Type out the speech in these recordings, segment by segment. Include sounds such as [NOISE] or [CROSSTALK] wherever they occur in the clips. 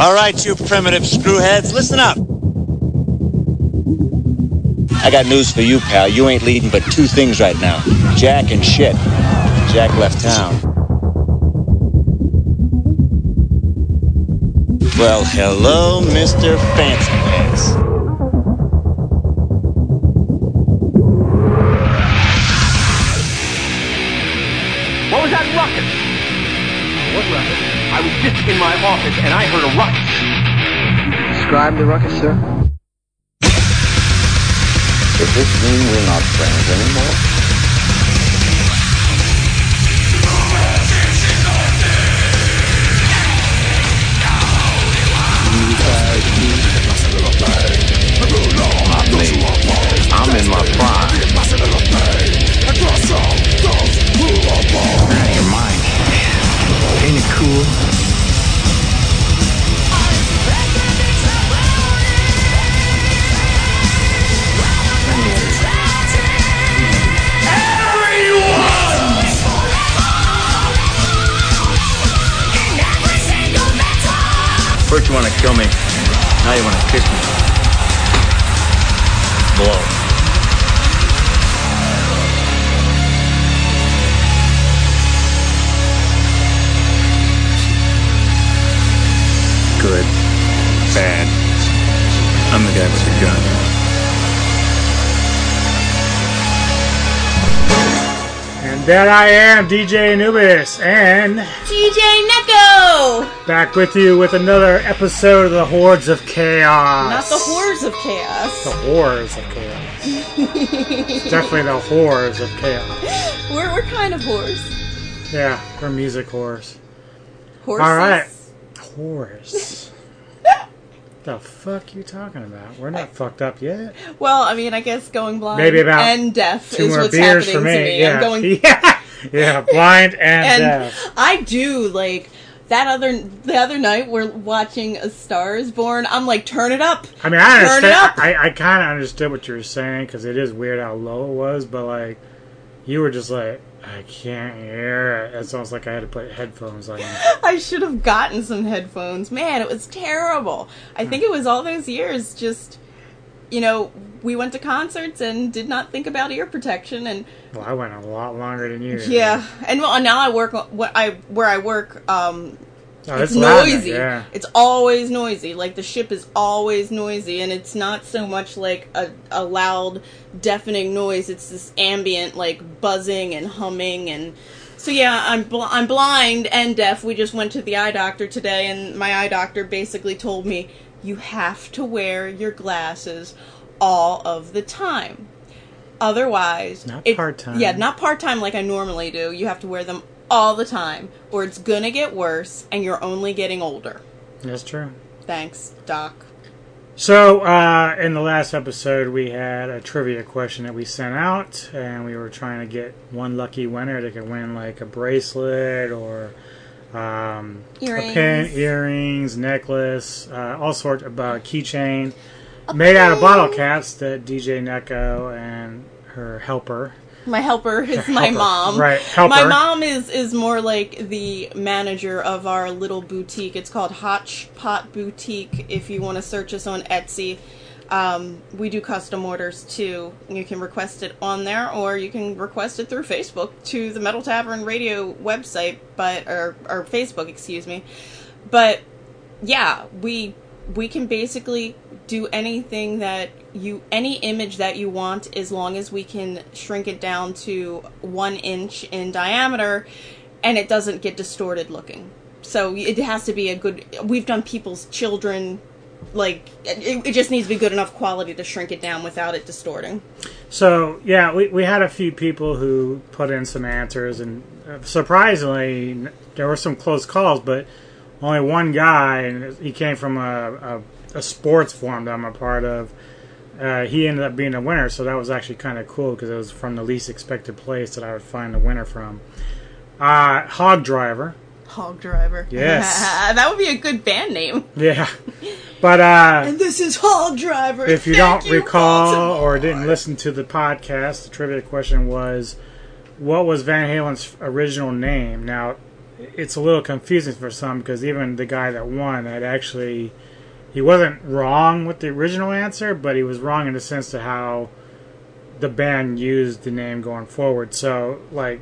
All right, you primitive screwheads, listen up. I got news for you, pal. You ain't leading but two things right now Jack and shit. Jack left town. Well, hello, Mr. Fancy Pants. Just in my office and I heard a ruckus. Describe the ruckus, sir. Does this mean we're not friends anymore? I'm in my prime. First you want to kill me, now you want to kiss me. Blow. Good. Bad. I'm the guy with the gun. And there I am, DJ Anubis, and DJ Neko! back with you with another episode of the Hordes of Chaos. Not the Hordes of chaos. The horrors of chaos. [LAUGHS] Definitely the horrors of chaos. We're, we're kind of whores. Yeah, we're music whores. Horses. All right. Whores. The fuck you talking about? We're not fucked up yet. Well, I mean, I guess going blind Maybe about and deaf Two is more what's beers happening for me. to me. Yeah. I'm going [LAUGHS] yeah. Yeah. Blind and, and deaf. I do like that other the other night we're watching A Star Is Born. I'm like, turn it up. I mean, I Turn it understand. up. I, I kind of understood what you were saying because it is weird how low it was, but like, you were just like, I can't hear it. It's almost like I had to put headphones on. [LAUGHS] I should have gotten some headphones. Man, it was terrible. I think it was all those years just you know, we went to concerts and did not think about ear protection and Well, I went a lot longer than you. yeah. And well, now I work what I where I work um It's it's noisy. Yeah. It's always noisy. Like the ship is always noisy, and it's not so much like a, a loud, deafening noise. It's this ambient, like buzzing and humming, and so yeah. I'm bl- I'm blind and deaf. We just went to the eye doctor today, and my eye doctor basically told me you have to wear your glasses all of the time. Otherwise, Not part-time. Yeah, not part time like I normally do. You have to wear them all the time, or it's gonna get worse, and you're only getting older. That's true. Thanks, Doc. So, uh, in the last episode, we had a trivia question that we sent out, and we were trying to get one lucky winner that could win like a bracelet or um, a pin, Earrings. earrings, necklace, uh, all sorts of uh, keychain made out of bottle caps that DJ Neko and her helper. My helper is my mom. Right, helper. My mom is is more like the manager of our little boutique. It's called Hotch Pot Boutique. If you want to search us on Etsy, um, we do custom orders too. You can request it on there, or you can request it through Facebook to the Metal Tavern Radio website, but or or Facebook, excuse me. But yeah, we we can basically do anything that you any image that you want as long as we can shrink it down to one inch in diameter and it doesn't get distorted looking. So it has to be a good we've done people's children like it, it just needs to be good enough quality to shrink it down without it distorting. So yeah, we, we had a few people who put in some answers, and uh, surprisingly, there were some close calls, but only one guy, and he came from a, a, a sports forum that I'm a part of. Uh, he ended up being a winner, so that was actually kind of cool because it was from the least expected place that I would find a winner from. Uh, Hog Driver, hog driver Yes. [LAUGHS] that would be a good band name [LAUGHS] yeah, but uh, and this is hog driver if you Thank don't recall Baltimore. or didn't listen to the podcast, the trivia question was, "What was Van Halen's original name?" Now, it's a little confusing for some because even the guy that won had actually he wasn't wrong with the original answer, but he was wrong in the sense to how the band used the name going forward. So, like,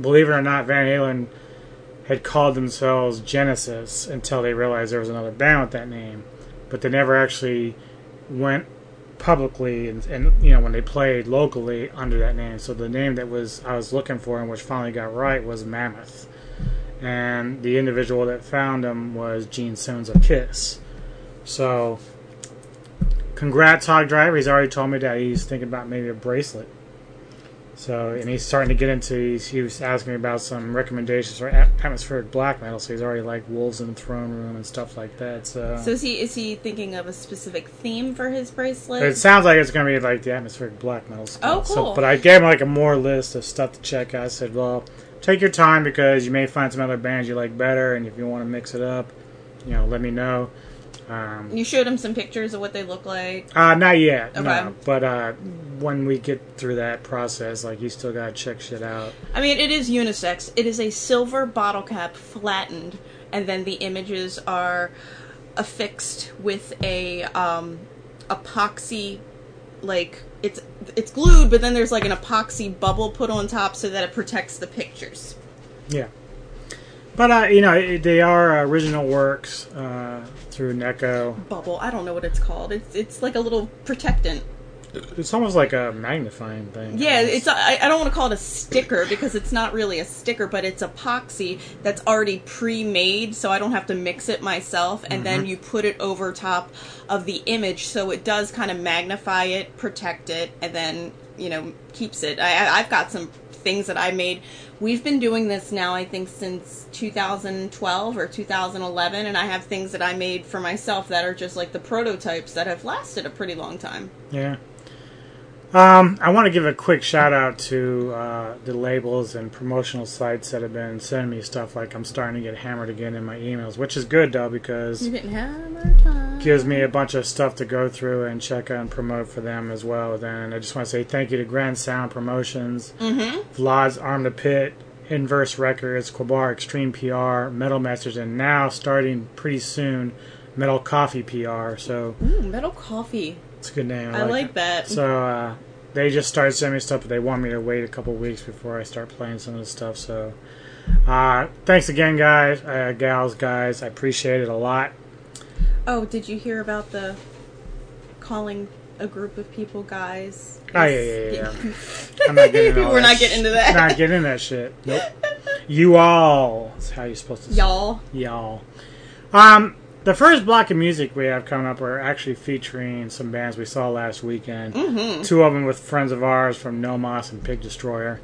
believe it or not, Van Halen had called themselves Genesis until they realized there was another band with that name, but they never actually went publicly and, and you know when they played locally under that name. So the name that was I was looking for and which finally got right was Mammoth, and the individual that found them was Gene Simmons of Kiss. So, congrats, Hog Driver. He's already told me that he's thinking about maybe a bracelet. So, and he's starting to get into. He's, he was asking me about some recommendations for atmospheric black metal. So he's already like Wolves in the Throne Room and stuff like that. So, So is he is he thinking of a specific theme for his bracelet? it sounds like it's going to be like the atmospheric black metal stuff. Oh, So, cool. but I gave him like a more list of stuff to check out. I said, well, take your time because you may find some other bands you like better, and if you want to mix it up, you know, let me know. Um, you showed them some pictures of what they look like. Uh, not yet. Okay. No. But uh, when we get through that process, like you still gotta check shit out. I mean, it is unisex. It is a silver bottle cap flattened, and then the images are affixed with a um, epoxy, like it's it's glued, but then there's like an epoxy bubble put on top so that it protects the pictures. Yeah. But uh, you know, they are original works uh, through Neko. Bubble. I don't know what it's called. It's it's like a little protectant. It's almost like a magnifying thing. Yeah, almost. it's I, I don't want to call it a sticker because it's not really a sticker, but it's epoxy that's already pre-made, so I don't have to mix it myself. And then mm-hmm. you put it over top of the image, so it does kind of magnify it, protect it, and then you know keeps it. I- I've got some things that I made. We've been doing this now, I think, since 2012 or 2011, and I have things that I made for myself that are just like the prototypes that have lasted a pretty long time. Yeah. Um, I want to give a quick shout out to uh, the labels and promotional sites that have been sending me stuff. Like I'm starting to get hammered again in my emails, which is good though because You didn't hammer time. gives me a bunch of stuff to go through and check out and promote for them as well. Then I just want to say thank you to Grand Sound Promotions, Vlad's Arm to Pit, Inverse Records, Qabar Extreme PR, Metal Masters, and now starting pretty soon, Metal Coffee PR. So Ooh, metal coffee. It's a good name. I like it. that. So uh, they just started sending me stuff, but they want me to wait a couple weeks before I start playing some of the stuff. So uh, thanks again, guys, uh, gals, guys. I appreciate it a lot. Oh, did you hear about the calling a group of people guys? Oh yeah, yeah, yeah. yeah. [LAUGHS] I'm not getting into We're not getting into that. Not getting that shit. Nope. [LAUGHS] You all. That's how you're supposed to. Y'all. Y'all. Um, the first block of music we have coming up are actually featuring some bands we saw last weekend. Mm-hmm. Two of them with friends of ours from No/Más and Pig Destroyer.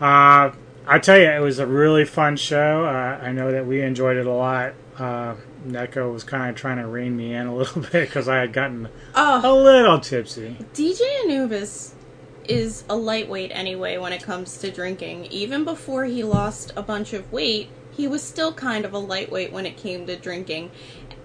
Uh, I tell you, it was a really fun show. Uh, I know that we enjoyed it a lot. Uh, Neko was kind of trying to rein me in a [LAUGHS] little bit because I had gotten a Oh, little tipsy. DJ Anubis is a lightweight anyway when it comes to drinking. Even before he lost a bunch of weight, he was still kind of a lightweight when it came to drinking.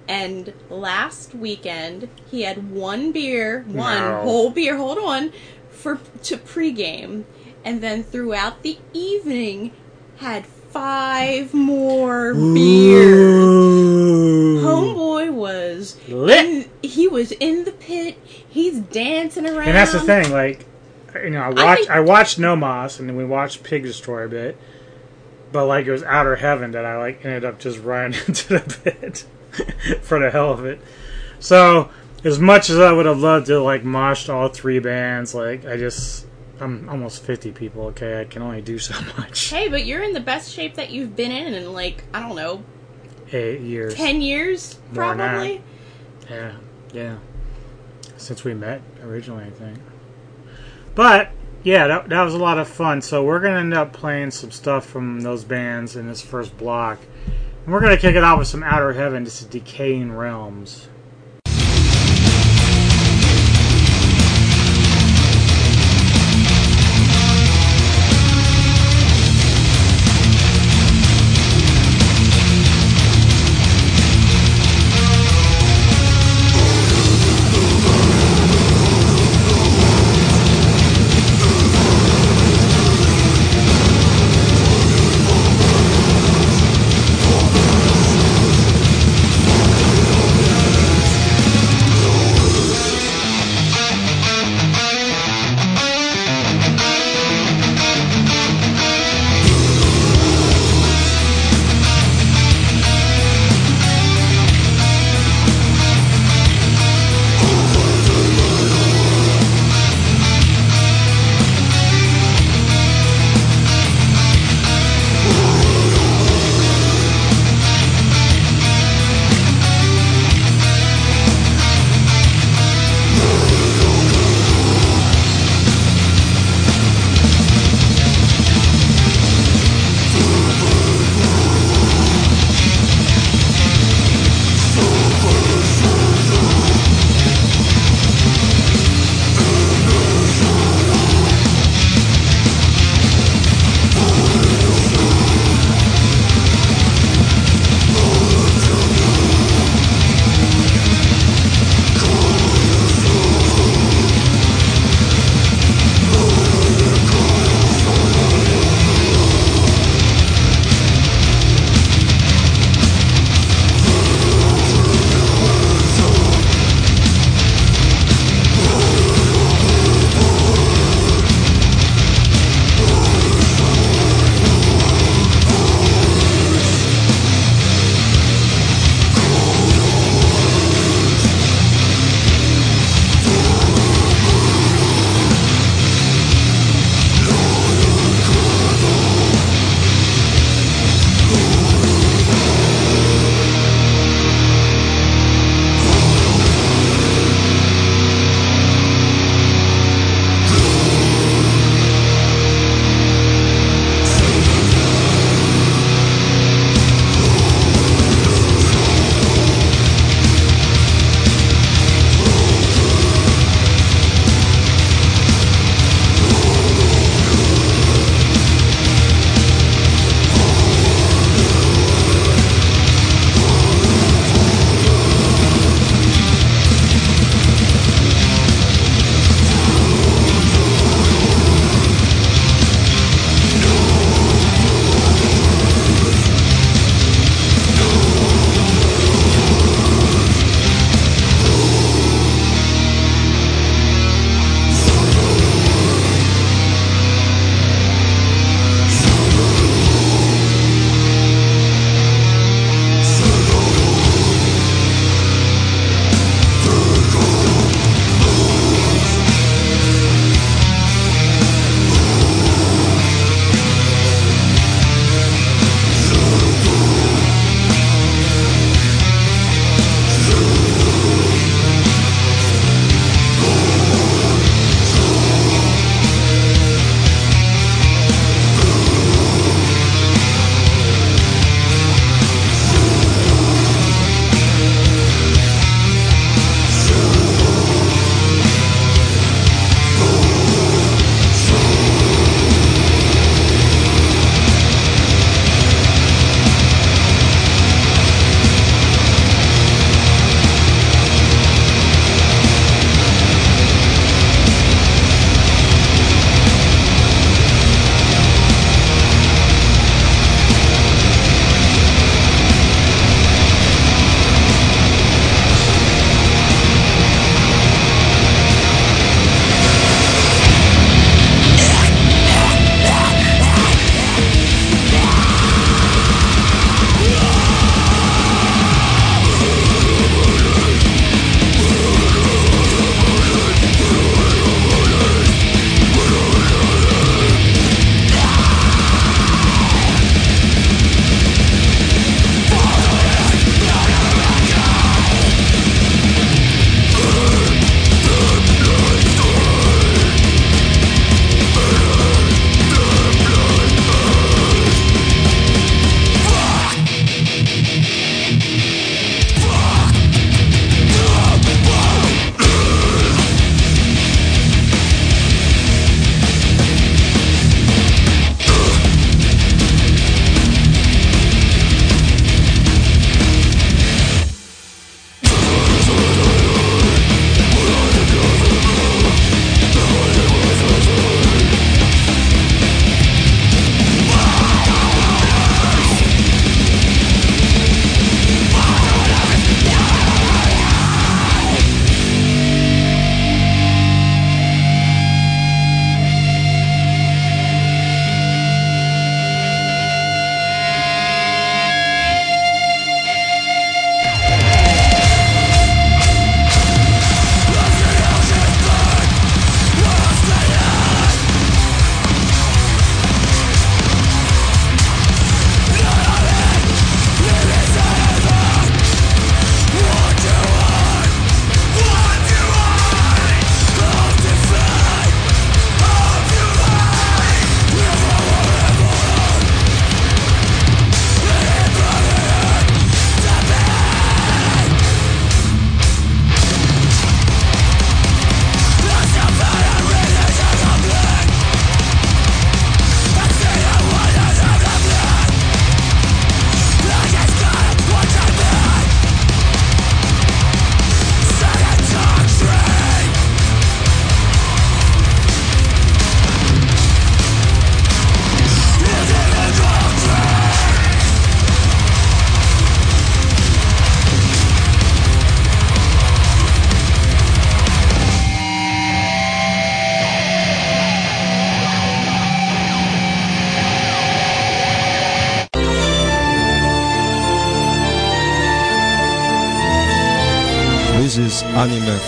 And last weekend, he had one beer, one No. whole beer, hold on, for to pregame, and then throughout the evening had five more beers. Homeboy was Lit. in, he was in the pit. He's dancing around. And that's the thing, like, you know, I I watched think- I, watched No/Más and then we watched Pig Destroyer a bit, but like it was outer heaven that I like ended up just running [LAUGHS] into the pit [LAUGHS] for the hell of it. So as much as I would have loved to like mosh all three bands, like I just I'm almost fifty people. Okay, I can only do so [LAUGHS] much. Hey, but you're in the best shape that you've been in in like I don't know Eight years. ten years, More probably. Yeah, yeah. Since we met originally, I think. But yeah, that, that was a lot of fun. So we're gonna end up playing some stuff from those bands in this first block, and we're gonna kick it off with some Outer Heaven. Is Decaying Realms.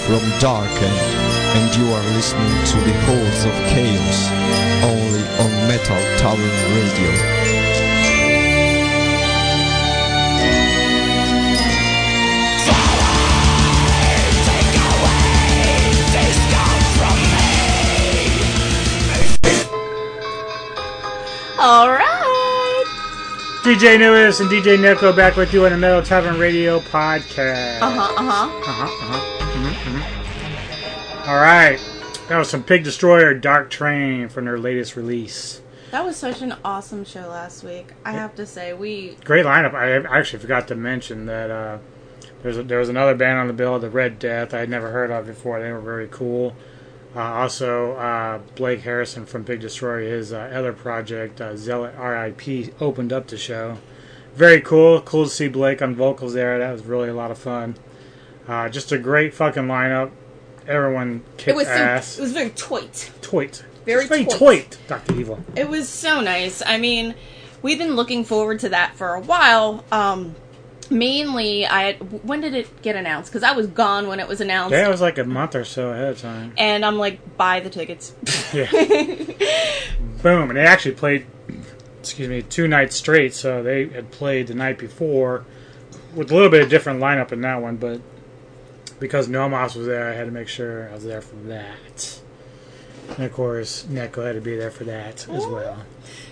From Darken, and you are listening to the Hordes of Chaos, only on Metal Tavern Radio. All right. DJ Anubis and DJ Neko back with you on the Metal Tavern Radio podcast. Uh huh. Uh huh. Uh-huh, uh-huh. Mhm, mhm. All right. That was some Pig Destroyer Dark Train from their latest release. That was such an awesome show last week. I have to say, we Great lineup. I actually forgot to mention that uh, there's a, there was another band on the bill, the Red Death. I had never heard of before. They were very cool. Uh, also, uh, Blake Harrison from Pig Destroyer, his uh, other project, uh, Zealot RIP, opened up the show. Very cool. Cool to see Blake on vocals there. That was really a lot of fun. Uh, just a great fucking lineup. Everyone kicked it was ass. so, it was very toit. Toit. Very very toit. toit, Dr. Evil. It was so nice. I mean, we've been looking forward to that for a while. Um, mainly, I had, when did it get announced? Because I was gone when it was announced, Yeah, it was like a month or so ahead of time. and I'm like, buy the tickets. Yeah. [LAUGHS] Boom. And they actually played, excuse me, two nights straight. So they had played the night before with a little bit of different lineup in that one. But because No/Más was there, I had to make sure I was there for that. And of course, Neko had to be there for that as well.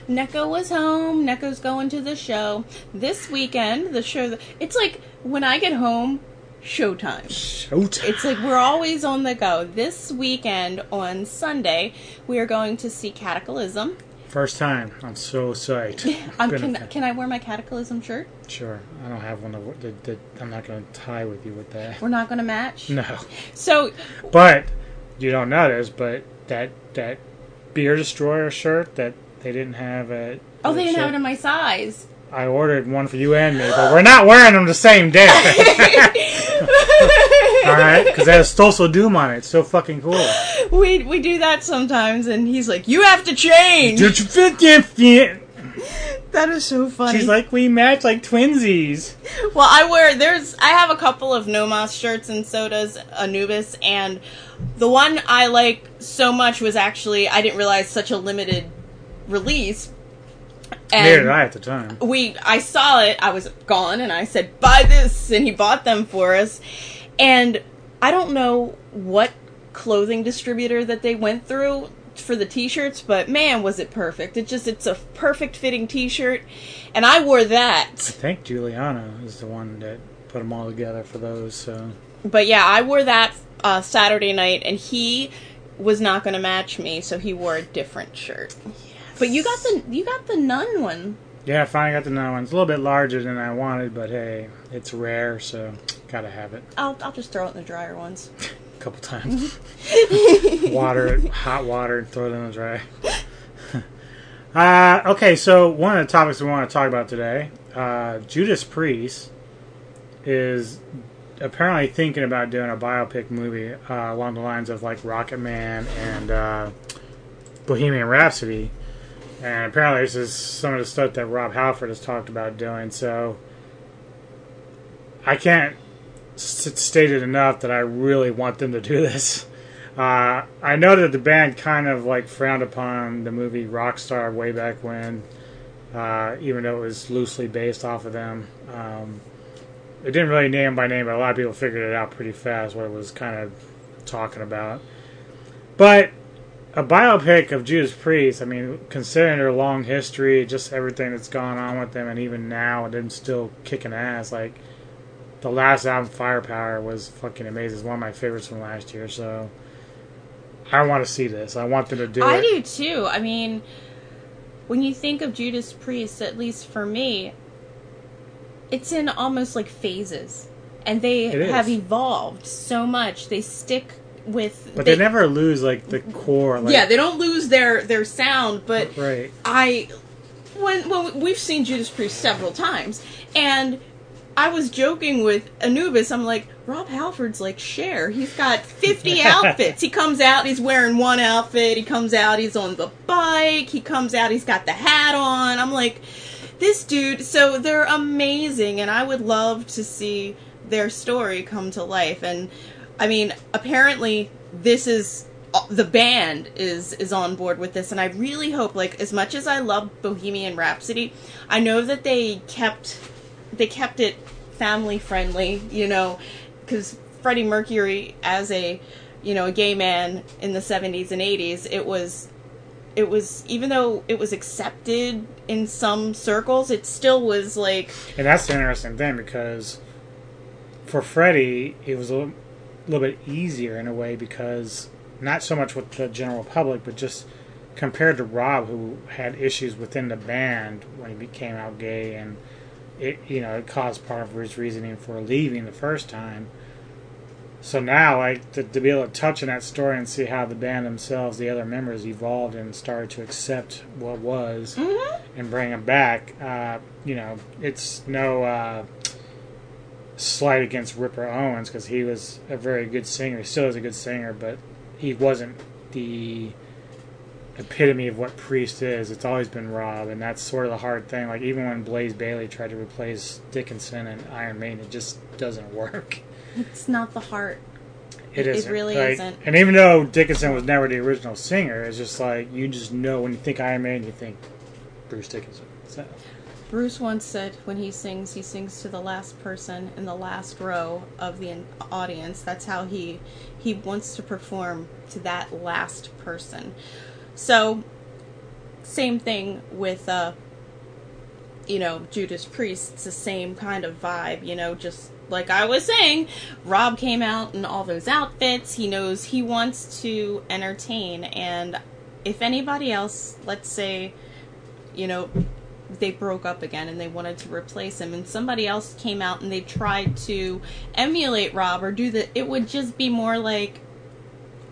Neko was home. Neko's going to the show this weekend. The show. It's like when I get home, showtime. Showtime. It's like we're always on the go. This weekend on Sunday, we are going to see Kataklysm. First time. I'm so psyched. [LAUGHS] Um, can, can I wear my Kataklysm shirt? Sure. I don't have one that, that, that I'm not going to tie with you with that. We're not going to match. No. So But you don't notice, but that that beer destroyer shirt that they didn't have at Oh, they didn't show- have it in my size. I ordered one for you and me, but we're not wearing them the same day. [LAUGHS] All right, because that has Thulsa Doom on it. It's so fucking cool. we we do that sometimes, and he's like, "You have to change." Did you fit in fit? that is so funny. She's like, we match like twinsies. well, I wear there's I have a couple of No/Más shirts and so does Anubis, and the one I like so much was actually I didn't realize such a limited release. Neither And did I at the time. we I saw it, I was gone and I said, "Buy this." And he bought them for us. And I don't know what clothing distributor that they went through for the t-shirts, but man, was it perfect. It just it's a perfect fitting t-shirt and I wore that. I think Juliana is the one that put them all together for those. So But yeah, I wore that uh, Saturday night and he was not going to match me, so he wore a different shirt. But you got the you got the nun one. yeah, I finally got the new one. It's a little bit larger than I wanted, but hey, it's rare, so gotta have it. I'll I'll just throw it in the dryer once. a [LAUGHS] couple times. [LAUGHS] [LAUGHS] water it, hot water, and throw it in the dryer. uh, okay, so one of the topics we want to talk about today, uh, Judas Priest is apparently thinking about doing a biopic movie uh, along the lines of like Rocket Man and uh, Bohemian Rhapsody. And apparently, this is some of the stuff that Rob Halford has talked about doing. So, I can't s- it enough that I really want them to do [LAUGHS] this. Uh, I know that the band kind of like frowned upon the movie Rockstar way back when, uh, even though it was loosely based off of them. Um, it didn't really name by name, but a lot of people figured it out pretty fast what it was kind of talking about. But a biopic of Judas Priest, I mean, considering their long history, just everything that's gone on with them, and even now, and them still kicking ass, like the last album, Firepower, was fucking amazing. It's one of my favorites from last year. So I want to see this. I want them to do I it. do too. I mean, when you think of Judas Priest, at least for me, it's in almost like phases, and they have evolved so much. They stick with, But they, never lose like the core. Like, yeah, they don't lose their their sound. But right. I, when when we've seen Judas Priest several times, and I was joking with Anubis. I'm like, Rob Halford's like Cher. He's got 50 [LAUGHS] outfits. He comes out, he's wearing one outfit. He comes out, he's on the bike. He comes out, he's got the hat on. I'm like, this dude. So they're amazing, and I would love to see their story come to life. And I mean, apparently this is uh, the band is is on board with this, and I really hope, like, as much as I love Bohemian Rhapsody, I know that they kept they kept it family friendly, you know, because Freddie Mercury as a you know a gay man in the 70s and 80s, it was it was even though it was accepted in some circles, it still was like And that's the interesting thing because for Freddie, it was a little, little bit easier in a way because not so much with the general public, but just compared to Rob, who had issues within the band when he became out gay, and it you know it caused part of his reasoning for leaving the first time. So now, like to, to be able to touch on that story and see how the band themselves, the other members, evolved and started to accept what was and bring them back. Uh, you know, it's no uh, slight against Ripper Owens because he was a very good singer. He still is a good singer, but he wasn't the epitome of what Priest is. It's always been Rob, and that's sort of the hard thing. Like even when Blaze Bayley tried to replace Dickinson and Iron Maiden, it just doesn't work. it's not the heart. It It isn't. really Like, isn't. And even though Dickinson was never the original singer, it's just like you just know when you think Iron Maiden, you think Bruce Dickinson. So Bruce once said when he sings, he sings to the last person in the last row of the audience. That's how he he wants to perform to that last person. So, same thing with uh, you know Judas Priest. It's the same kind of vibe. You know, just like I was saying, Rob came out in all those outfits. He knows he wants to entertain, and if anybody else, let's say, you know, they broke up again and they wanted to replace him and somebody else came out and they tried to emulate Rob or do the it would just be more like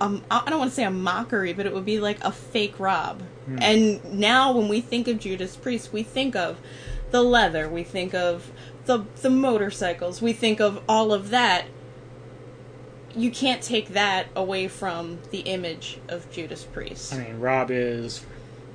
um I don't want to say a mockery but it would be like a fake Rob. And now when we think of Judas Priest we think of the leather, we think of the the motorcycles, we think of all of that. You can't take that away from the image of Judas Priest. I mean, Rob is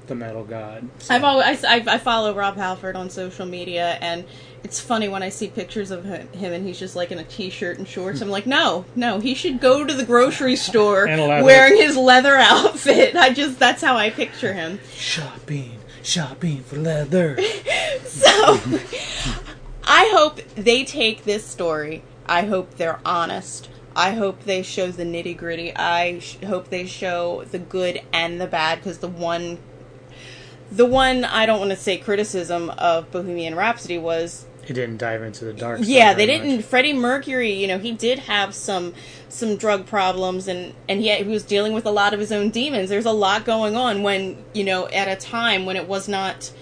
the metal god. so- I've always I, I follow Rob Halford on social media, and it's funny when I see pictures of him, him and he's just like in a t-shirt and shorts. I'm like, no, no, he should go to the grocery [LAUGHS] store wearing his leather outfit. I just that's how I picture him. shopping, shopping for leather. [LAUGHS] So I hope they take this story. I hope they're honest. I hope they show the nitty gritty. I sh- hope they show the good and the bad because the one, the one I don't want to say criticism of Bohemian Rhapsody was he didn't dive into the dark. side yeah they didn't much. freddie mercury you know he did have some some drug problems and and yet he was dealing with a lot of his own demons there's a lot going on when you know at a time when it was not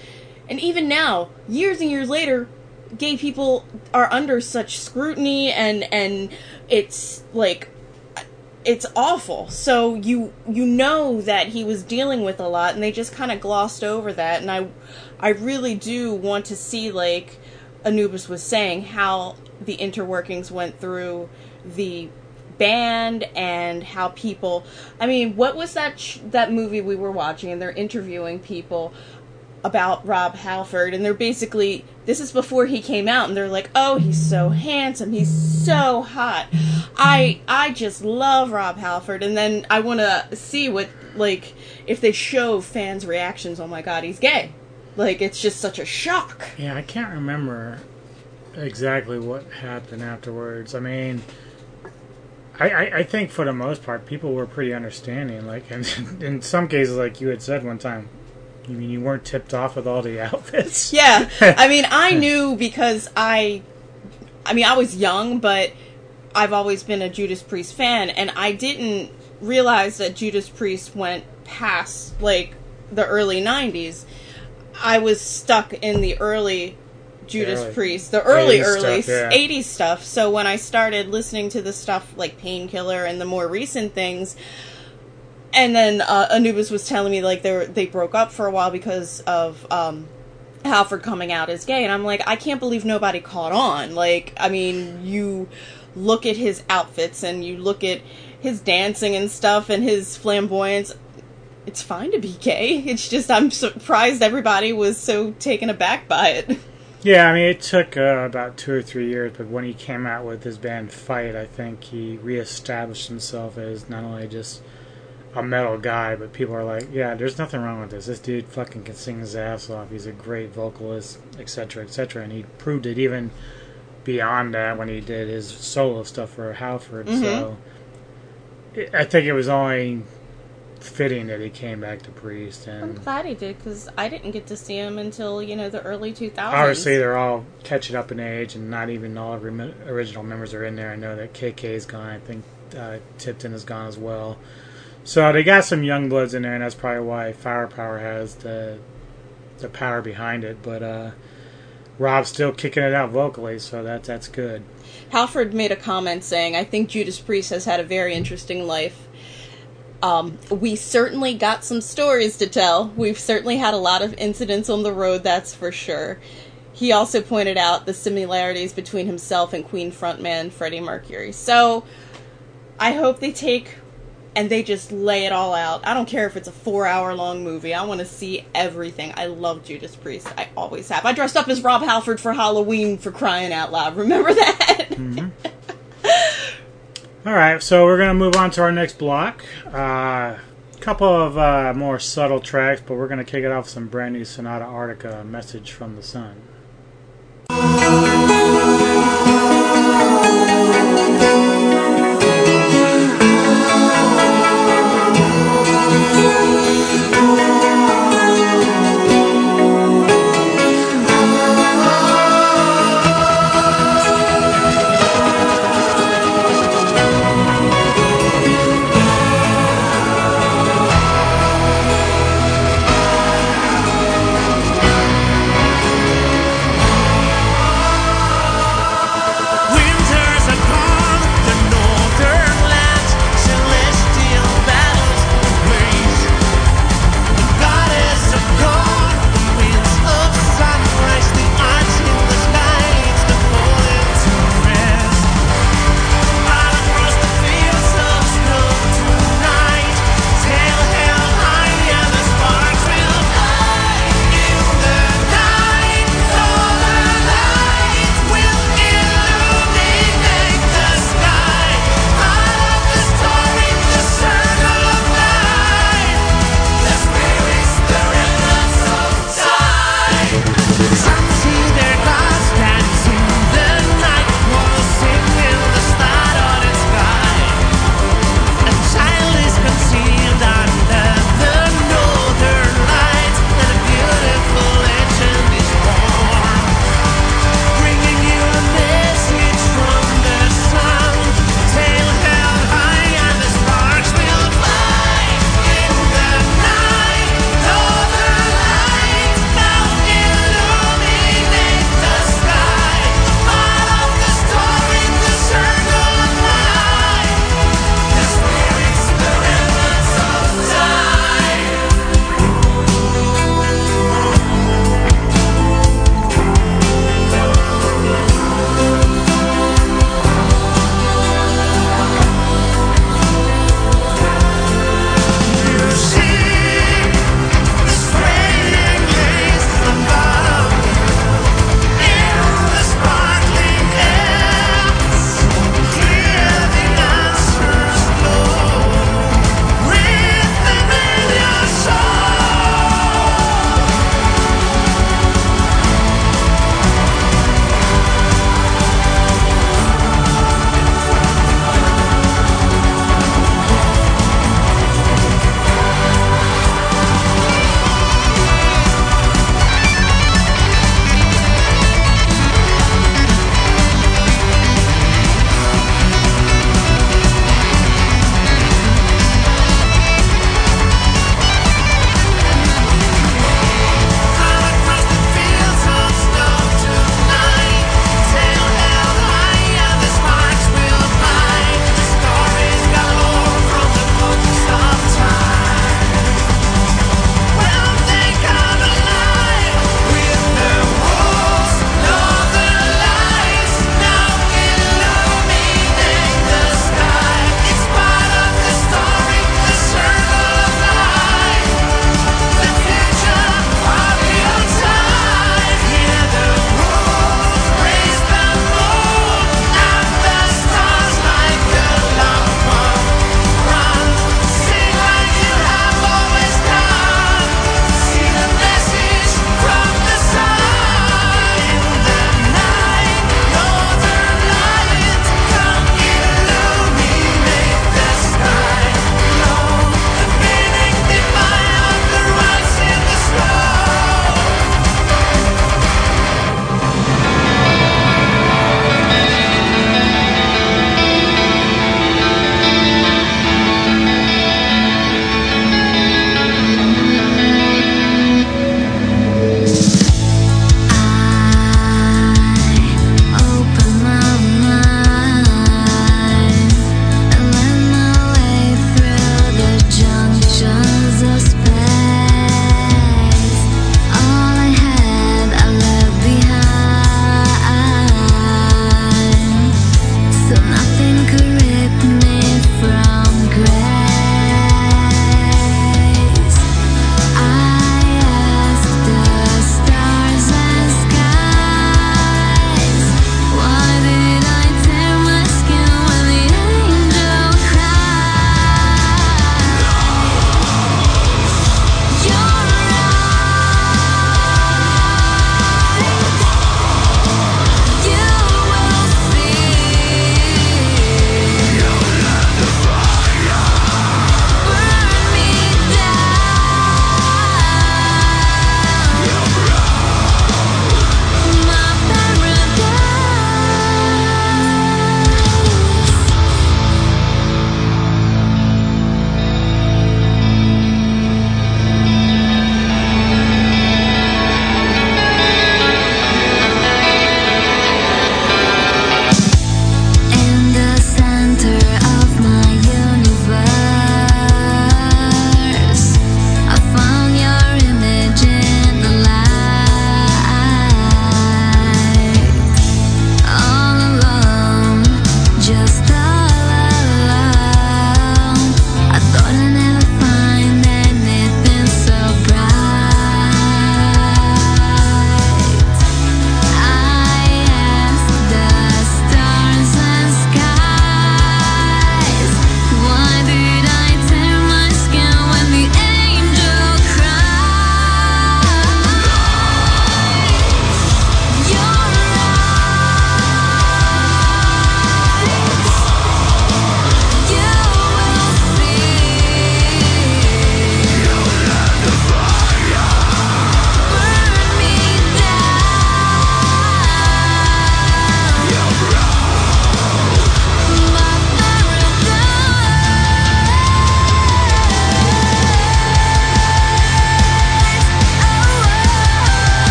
and even now years and years later gay people are under such scrutiny and and it's like it's awful. So you you know that he was dealing with a lot and they just kind of glossed over that and i i really do want to see like anubis was saying how the interworkings went through the band and how people i mean what was that sh- that movie we were watching and they're interviewing people about Rob Halford, and they're basically this is before he came out, and they're like, "Oh, he's so handsome, he's so hot." I I just love Rob Halford, and then I want to see what like if they show fans' reactions. Oh my God, he's gay! Like it's just such a shock. Yeah, I can't remember exactly what happened afterwards. I mean, I, I, I think for the most part, people were pretty understanding. Like, [LAUGHS] and in some cases, like you had said one time, you mean you weren't tipped off with all the [LAUGHS] outfits? Yeah, I mean, [LAUGHS] I knew because I, I mean, I was young, but I've always been a Judas Priest fan, and I didn't realize that Judas Priest went past like the early '90s. I was stuck in the early Judas early Priest, the early 80s early stuff, yeah. '80s stuff. So when I started listening to the stuff like Painkiller and the more recent things, and then uh, Anubis was telling me like they were, they broke up for a while because of um, Halford coming out as gay, and I'm like, I can't believe nobody caught on. Like, I mean, you look at his outfits and you look at his dancing and stuff and his flamboyance. It's fine to be gay. It's just I'm surprised everybody was so taken aback by it. Yeah, I mean, it took uh, about two or three years, but when he came out with his band Fight, I think he reestablished himself as not only just a metal guy, but people are like, yeah, there's nothing wrong with this. This dude fucking can sing his ass off. He's a great vocalist, etc., etc. And he proved it even beyond that when he did his solo stuff for Halford. Mhm. So it- I think it was only fitting that he came back to Priest And I'm glad he did because I didn't get to see him until you know the early 2000s. Obviously, they're all catching up in age, and not even all of the original members are in there. I know that KK's gone. I think uh, Tipton is gone as well. So they got some young bloods in there, and that's probably why Firepower has the the power behind it. But uh, Rob's still kicking it out vocally, so that that's good. Halford made a comment saying, I think Judas Priest has had a very interesting life. Um, we certainly got some stories to tell. We've certainly had a lot of incidents on the road, that's for sure. He also pointed out the similarities between himself and Queen frontman Freddie Mercury. So, I hope they take and they just lay it all out. I don't care if it's a four hour long movie. I want to see everything. I love Judas Priest. I always have. I dressed up as Rob Halford for Halloween for crying out loud. [LAUGHS] Remember that? [LAUGHS] All right, so we're gonna move on to our next block. A uh, couple of uh, more subtle tracks, but we're gonna kick it off with some brand new Sonata Arctica, "Message from the Sun."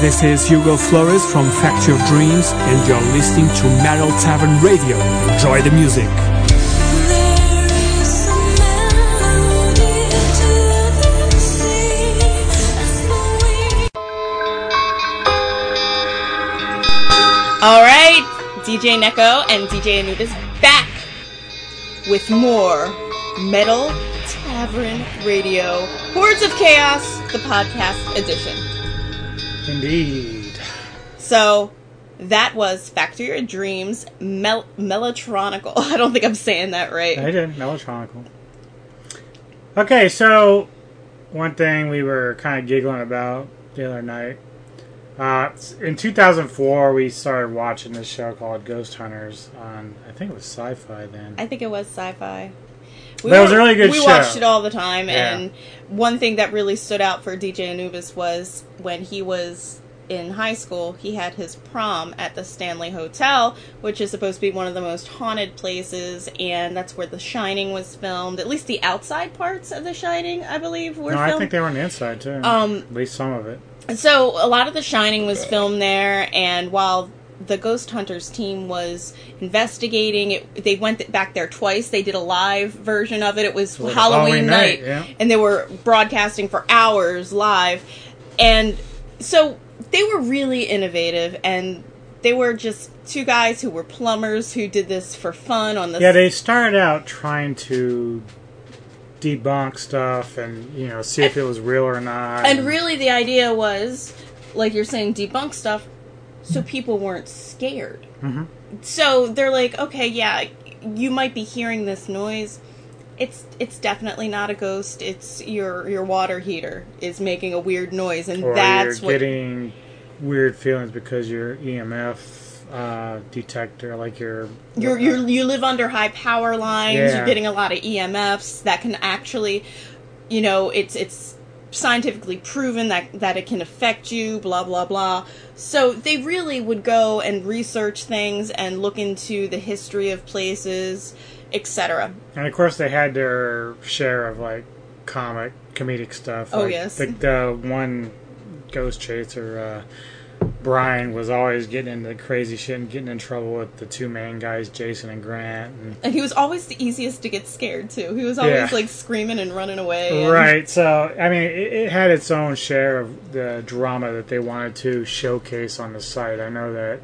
This is Hugo Flores from Factory of Dreams, and you're listening to Metal Tavern Radio. Enjoy the music. All right, DJ Neko and DJ Anubis back with more Metal Tavern Radio, Hordes of Chaos, the podcast edition. Indeed. So that was Factory of Dreams Mel- Melatronical. [LAUGHS] I don't think I'm saying that right. I did. Melatronical. Okay, so one thing we were kind of giggling about the other night. Uh, in 2004, we started watching this show called Ghost Hunters on, I think it was sci fi then. I think it was sci fi sci-fi. But it was a really good show. we show. watched it all the time, Yeah. and one thing that really stood out for DJ Anubis was when he was in high school, he had his prom at the Stanley Hotel, which is supposed to be one of the most haunted places, and that's where The Shining was filmed. At least the outside parts of The Shining, I believe, were no, filmed. I think they were on the inside too. Um, At least some of it. So a lot of The Shining was filmed there, and while the Ghost Hunters team was investigating, it, they went back there twice. They did a live version of it. It was So it was Halloween, Halloween night, night, yeah. and they were broadcasting for hours live, and so they were really innovative and. They were just two guys who were plumbers who did this for fun on the Yeah, they started out trying to debunk stuff and you know see if it was real or not. And really, the idea was, like you're saying, debunk stuff so people weren't scared. Mhm. So they're like, okay, yeah, you might be hearing this noise. It's it's definitely not a ghost. It's your your water heater is making a weird noise, and or that's you're what. getting weird feelings because your EMF uh, detector, like your You're, you're, you live under high power lines. Yeah. You're getting a lot of EMFs that can actually, you know, it's it's scientifically proven that that it can affect you. Blah blah blah. So they really would go and research things and look into the history of places, etc. And of course, they had their share of like comic, comedic stuff. Oh, Like, yes. the, the one ghost chaser, uh, Brian, was always getting into crazy shit and getting in trouble with the two main guys, Jason and Grant. And, And he was always the easiest to get scared too. He was always Yeah. like screaming and running away. and- Right. So, I mean, it, it had its own share of the drama that they wanted to showcase on the site. I know that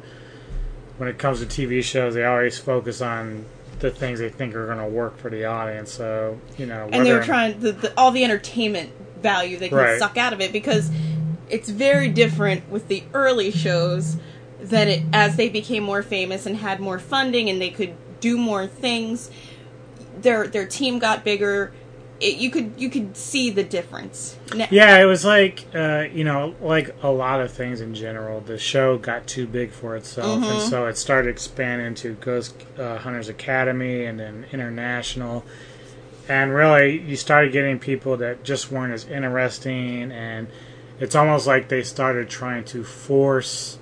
when it comes to TV shows, they always focus on the things they think are going to work for the audience. So, you know, and they were trying the, the, all the entertainment value they can Right. suck out of it because it's very different with the early shows that it as they became more famous and had more funding and they could do more things their their team got bigger it, you could you could see the difference Yeah, it was like uh, you know, like a lot of things in general. The show got too big for itself, and Mhm. so it started expanding to Ghost uh, Hunters Academy and then international. And really, you started getting people that just weren't as interesting, and it's almost like they started trying to force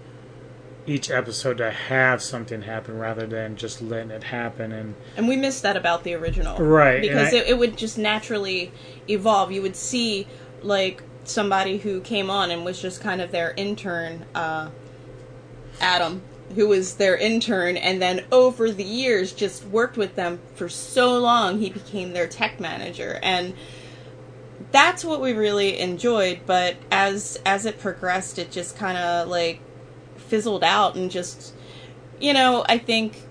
each episode to have something happen rather than just letting it happen. And and we missed that about the original Right, because I- it, it would just naturally evolve you would see like somebody who came on and was just kind of their intern uh, adam who was their intern and then over the years just worked with them for so long he became their tech manager and that's what we really enjoyed but as as it progressed it just kind of like fizzled out and just you know i think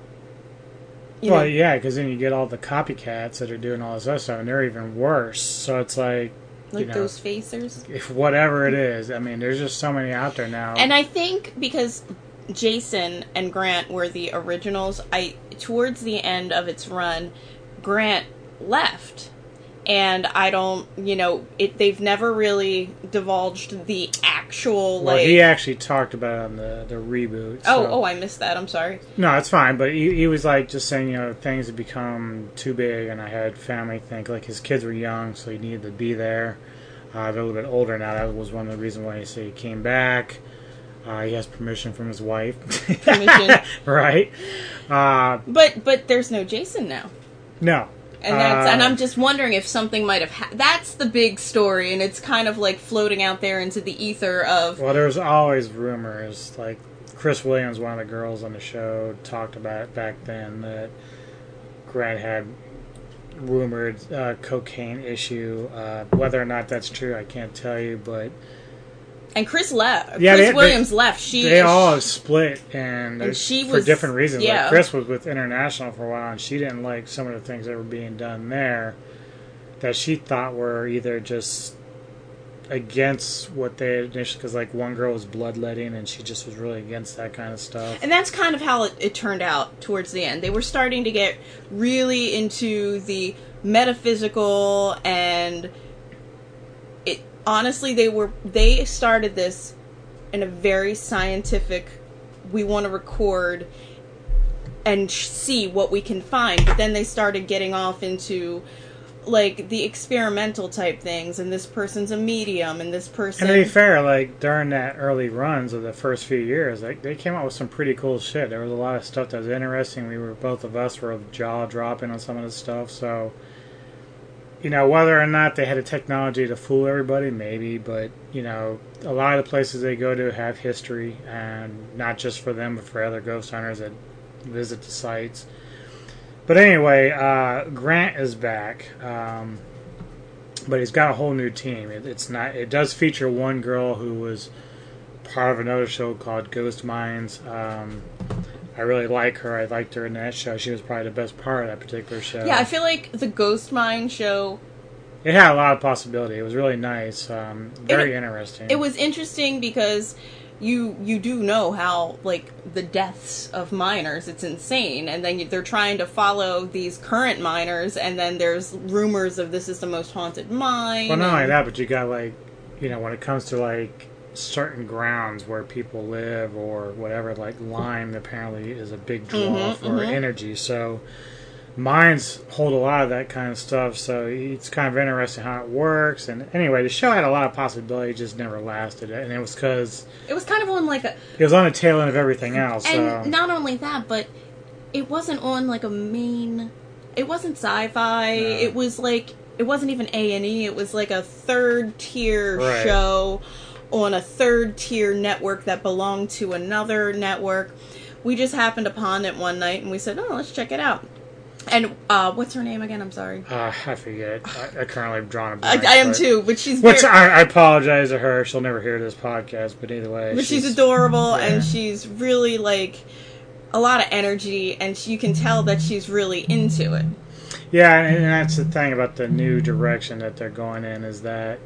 you well, know, yeah, because then you get all the copycats that are doing all this other stuff, and they're even worse. So it's like, like you know, those facers if whatever it is, I mean, there's just so many out there now. And I think because Jason and Grant were the originals, I towards the end of its run, Grant left. And I don't, you know, it they've never really divulged the actual well, like he actually talked about it on the the reboot. Oh, oh, I missed that. I'm sorry. No, it's fine. But he, he was like just saying, you know, things had become too big, and I had family think like his kids were young, so he needed to be there. Uh, they're a little bit older now. That was one of the reasons why he said he came back. Uh, he has permission from his wife. Permission. [LAUGHS] right? Uh, But but there's no Jason now. no. And that's Uh, and I'm just wondering if something might have ha- that's the big story and it's kind of like floating out there into the ether of Well, there's always rumors. Like Kris Williams, one of the girls on the show, talked about it back then that Grant had rumored uh, cocaine issue. Uh, whether or not that's true, I can't tell you. But and Kris left. yeah, Kris they, Williams they, left. She they all have split, and, And she for was- different reasons. yeah. Like Kris was with International for a while, and she didn't like some of the things that were being done there that she thought were either just against what they initially because like one girl was bloodletting and she just was really against that kind of stuff. And that's kind of how it, it turned out towards the end. They were starting to get really into the metaphysical and honestly they were they started this in a very scientific we want to record and see what we can find but then they started getting off into like the experimental type things and this person's a medium and this person And to be fair, like during that early runs of the first few years, like they came out with some pretty cool shit. There was a lot of stuff that was interesting. We were both of us were jaw dropping on some of the stuff. So, you know, whether or not they had the technology to fool everybody, maybe, but you know, a lot of the places they go to have history, and not just for them, but for other ghost hunters that visit the sites. But anyway, uh, Grant is back. Um, but he's got a whole new team. It, it's not. It does feature one girl who was part of another show called Ghost Minds. Um, I really like her. I liked her in that show. She was probably the best part of that particular show. yeah i feel like the ghost mine show it had a lot of possibility. It was really nice. Um, very It- interesting. it was interesting because you you do know how like the deaths of miners it's insane and then you, they're trying to follow these current miners and then there's rumors of this is the most haunted mine Well, not only that, but you got like, you know, when it comes to like certain grounds where people live or whatever, like lime apparently is a big draw Mhm, for mhm. energy. So mines hold a lot of that kind of stuff. So it's kind of interesting how it works. And anyway, the show had a lot of possibility, it just never lasted. And it was because it was kind of on like a it was on the tail end of everything else. and so. not only that but it wasn't on like a main it wasn't sci-fi No. it was like it wasn't even a&e it was like a third tier Right. show on a third tier network that belonged to another network we just happened upon it one night and we said oh let's check it out and uh, what's her name again i'm sorry Uh, I forget. I, I currently have drawn a I, blank. I am but- too but she's Which very, I, I apologize to her. She'll never hear this podcast, but either way, but she's, adorable yeah. and she's really like a lot of energy and she, you can tell that she's really into it Yeah, and, and that's the thing about the new direction that they're going in is that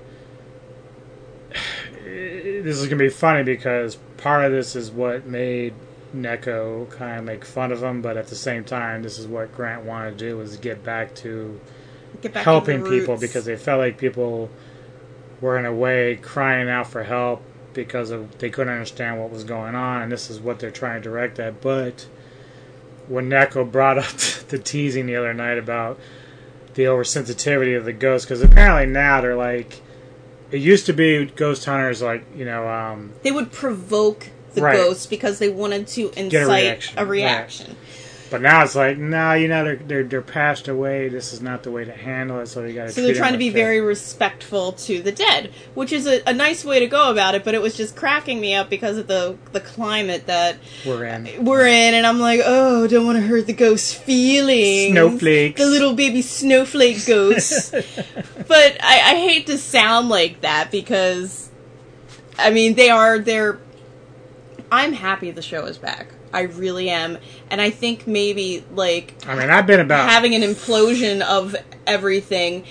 this is going to be funny because part of this is what made Neko kind of make fun of him, but at the same time, this is what Grant wanted to do was get back to Get back helping the people because they felt like people were in a way crying out for help because of they couldn't understand what was going on, and this is what they're trying to direct at. But when Neko brought up [LAUGHS] the teasing the other night about the oversensitivity of the ghosts, because apparently now they're like, it used to be ghost hunters like you know um, they would provoke the Right. ghosts because they wanted to incite a reaction, a right. But now it's like, no, you know, they're they're, they're passed away. This is not the way to handle it. So you got to. So they're trying to be very respectful to the dead, which is a, a nice way to go about it. But it was just cracking me up because of the the climate that We're in. we're in, and I'm like, oh, don't want to hurt the ghosts' feelings. Snowflakes. the little baby snowflake ghosts. [LAUGHS] but I, I hate to sound like that because, I mean, they are they're. I'm happy the show is back. I really am, and I think maybe like I mean, I've been about having an implosion of everything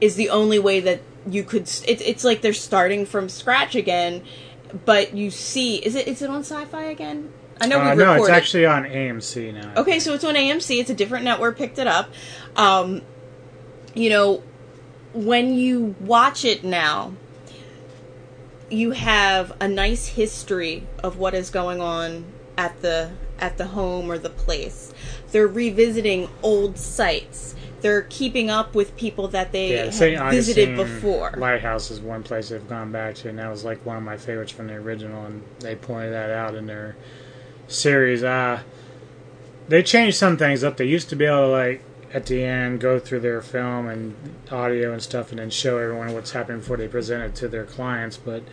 is the only way that you could. It, it's like they're starting from scratch again, but you see, is it is it on Sci-Fi again? I know we Uh, no, it's actually on AMC now. Okay, so it's on AMC. It's a different network picked it up. Um, you know, when you watch it now, you have a nice history of what is going on at the at the home or the place. They're revisiting old sites. They're keeping up with people that they Yeah, St. visited before. Lighthouse is one place they've gone back to, and that was like one of my favorites from the original, and they pointed that out in their series. Uh, they changed some things up. They used to be able to like at the end go through their film and audio and stuff, and then show everyone what's happening before they present it to their clients. But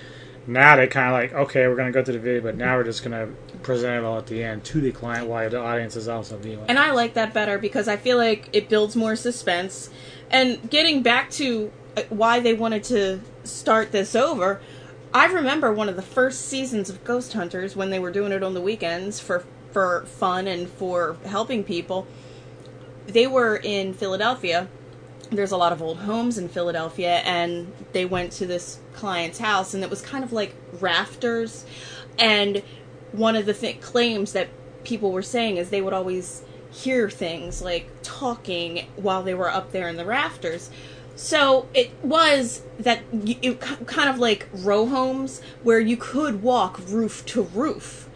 now they kind of like, okay, we're going to go through the video, but now we're just going to present it all at the end to the client while the audience is also viewing. And I like that better because I feel like it builds more suspense. And getting back to uh, why they wanted to start this over, I remember one of the first seasons of Ghost Hunters when they were doing it on the weekends for for fun and for helping people. They were in Philadelphia there's a lot of old homes in Philadelphia, and they went to this client's house, and it was kind of like rafters. And one of the th- claims that people were saying is they would always hear things like talking while they were up there in the rafters. So it was that y- it kind of like row homes where you could walk roof to roof.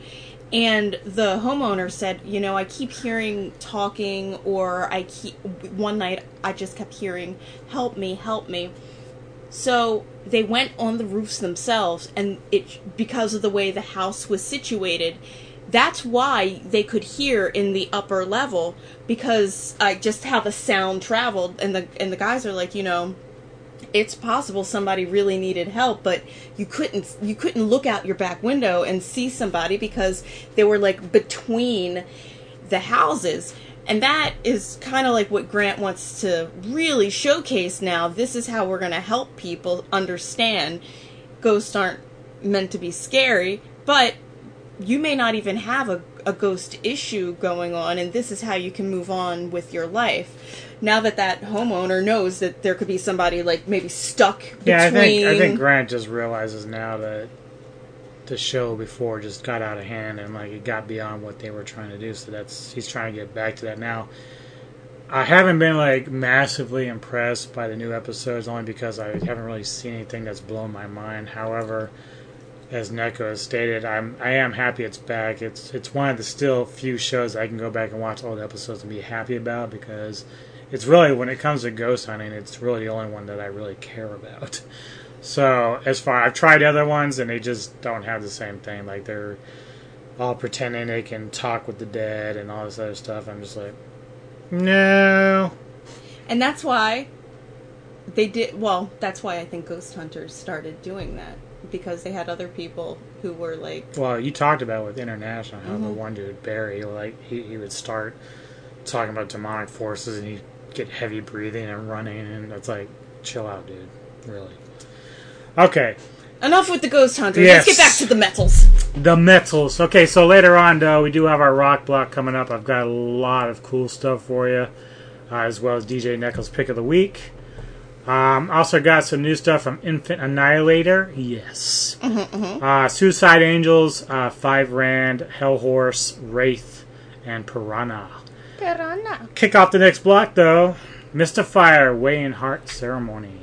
And the homeowner said, you know, I keep hearing talking, or I keep. One night I just kept hearing, help me, help me. So they went on the roofs themselves, and it because of the way the house was situated, that's why they could hear in the upper level because uh, just how the sound traveled. And the and the guys are like, you know, it's possible somebody really needed help but you couldn't you couldn't look out your back window and see somebody because they were like between the houses. And that is kind of like what Grant wants to really showcase now. This is how we're going to help people understand ghosts aren't meant to be scary but you may not even have a, a ghost issue going on and this is how you can move on with your life now that that homeowner knows that there could be somebody like maybe stuck between Yeah, I think I think Grant just realizes now that the show before just got out of hand and like it got beyond what they were trying to do. So that's he's trying to get back to that now. I haven't been like massively impressed by the new episodes only because I haven't really seen anything that's blown my mind. However, as Neko has stated, I'm I am happy it's back. It's it's one of the still few shows I can go back and watch old episodes and be happy about because it's really when it comes to ghost hunting, it's really the only one that I really care about. [LAUGHS] So as far I've tried other ones and they just don't have the same thing. Like they're all pretending they can talk with the dead and all this other stuff. I'm just like, no. and that's why they did well that's why i think ghost hunters started doing that because they had other people who were like Well, you talked about with international how the Mhm. one dude Barry, like he, he would start talking about demonic forces and he'd get heavy breathing and running and it's like, chill out, dude. Really. Okay. enough with the ghost hunters Yes. let's get back to the metals The metals. Okay, so later on, though, we do have our rock block coming up. I've got a lot of cool stuff for you, uh, as well as DJ Neckles' pick of the week. Um, also got some new stuff from Infant Annihilator. Yes. Uh, Suicide Angels, uh, Five Rand, Hellhorse, Wraith, and Piranha. Piranha. Kick off the next block, though. Mystifier, Weighing Heart Ceremony.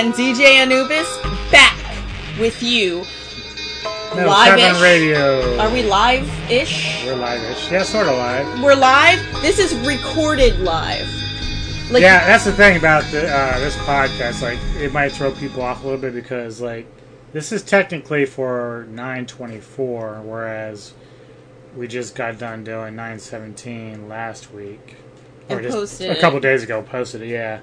And DJ Anubis back with you. No, Live-ish. Radio. Are we live-ish? We're live-ish. Yeah, sort of live. We're live. This is recorded live. Like yeah, that's the thing about the, uh, this podcast. Like, it might throw people off a little bit because, like, this is technically for 924, whereas we just got done doing 917 last week. And posted a couple days ago. Posted it, yeah.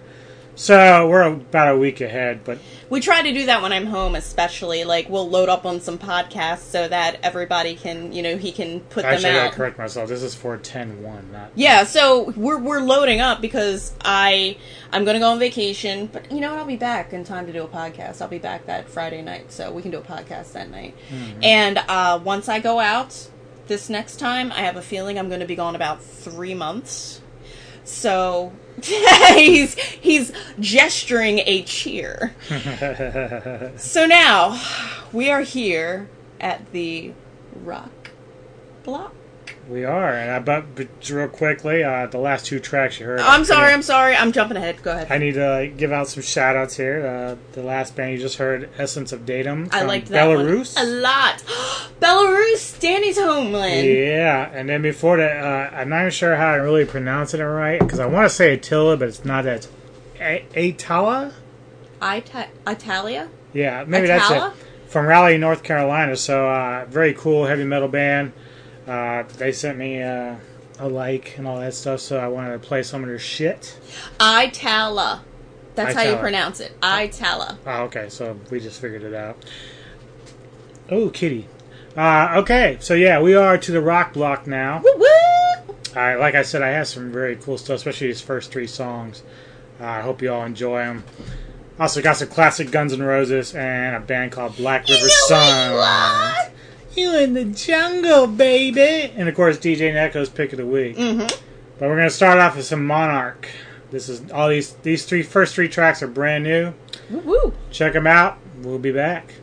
So we're about a week ahead, but we try to do that when I'm home, especially. Like we'll load up on some podcasts so that everybody can, you know, he can put actually, I them gotta out. correct myself. This is for 10-1, not Yeah, so we're we're loading up because I I'm gonna go on vacation, but you know what? I'll be back in time to do a podcast. I'll be back that Friday night, so we can do a podcast that night. Mhm. And uh, once I go out this next time, I have a feeling I'm going to be gone about three months. So [LAUGHS] he's he's gesturing a cheer. [LAUGHS] So now we are here at the Rock Block. We are, and I, but, but real quickly, uh, the last two tracks you heard. I'm sorry, I'm sorry, I'm jumping ahead. Go ahead. I need to give out some shout outs here. Uh, the last band you just heard, Essence of Datum. I liked that Belarus. one a lot. [GASPS] Belarus, Danny's homeland. Yeah, and then before that, uh, I'm not even sure how I really pronounce it right because I want to say Attila, but it's not that. A- Atala? Ita- Italia? Yeah, maybe Atala? that's it. From Raleigh, North Carolina. So, uh, very cool heavy metal band. Uh, they sent me uh, a like and all that stuff, so I wanted to play some of their shit. Aittala. That's how you pronounce it. Aittala. Oh, okay, so we just figured it out. Oh, kitty. Uh, okay, so yeah, we are to the rock block now. Woo woo! Uh, like I said, I have some very cool stuff, especially these first three songs. Uh, I hope you all enjoy them. Also got some classic Guns N' Roses and a band called Black River Sun. You in the jungle, baby! And of course, DJ Neko's pick of the week. Mm-hmm. But we're gonna start off with some Monarch. This is all these these three first three tracks are brand new. Woo! Check them out. We'll be back.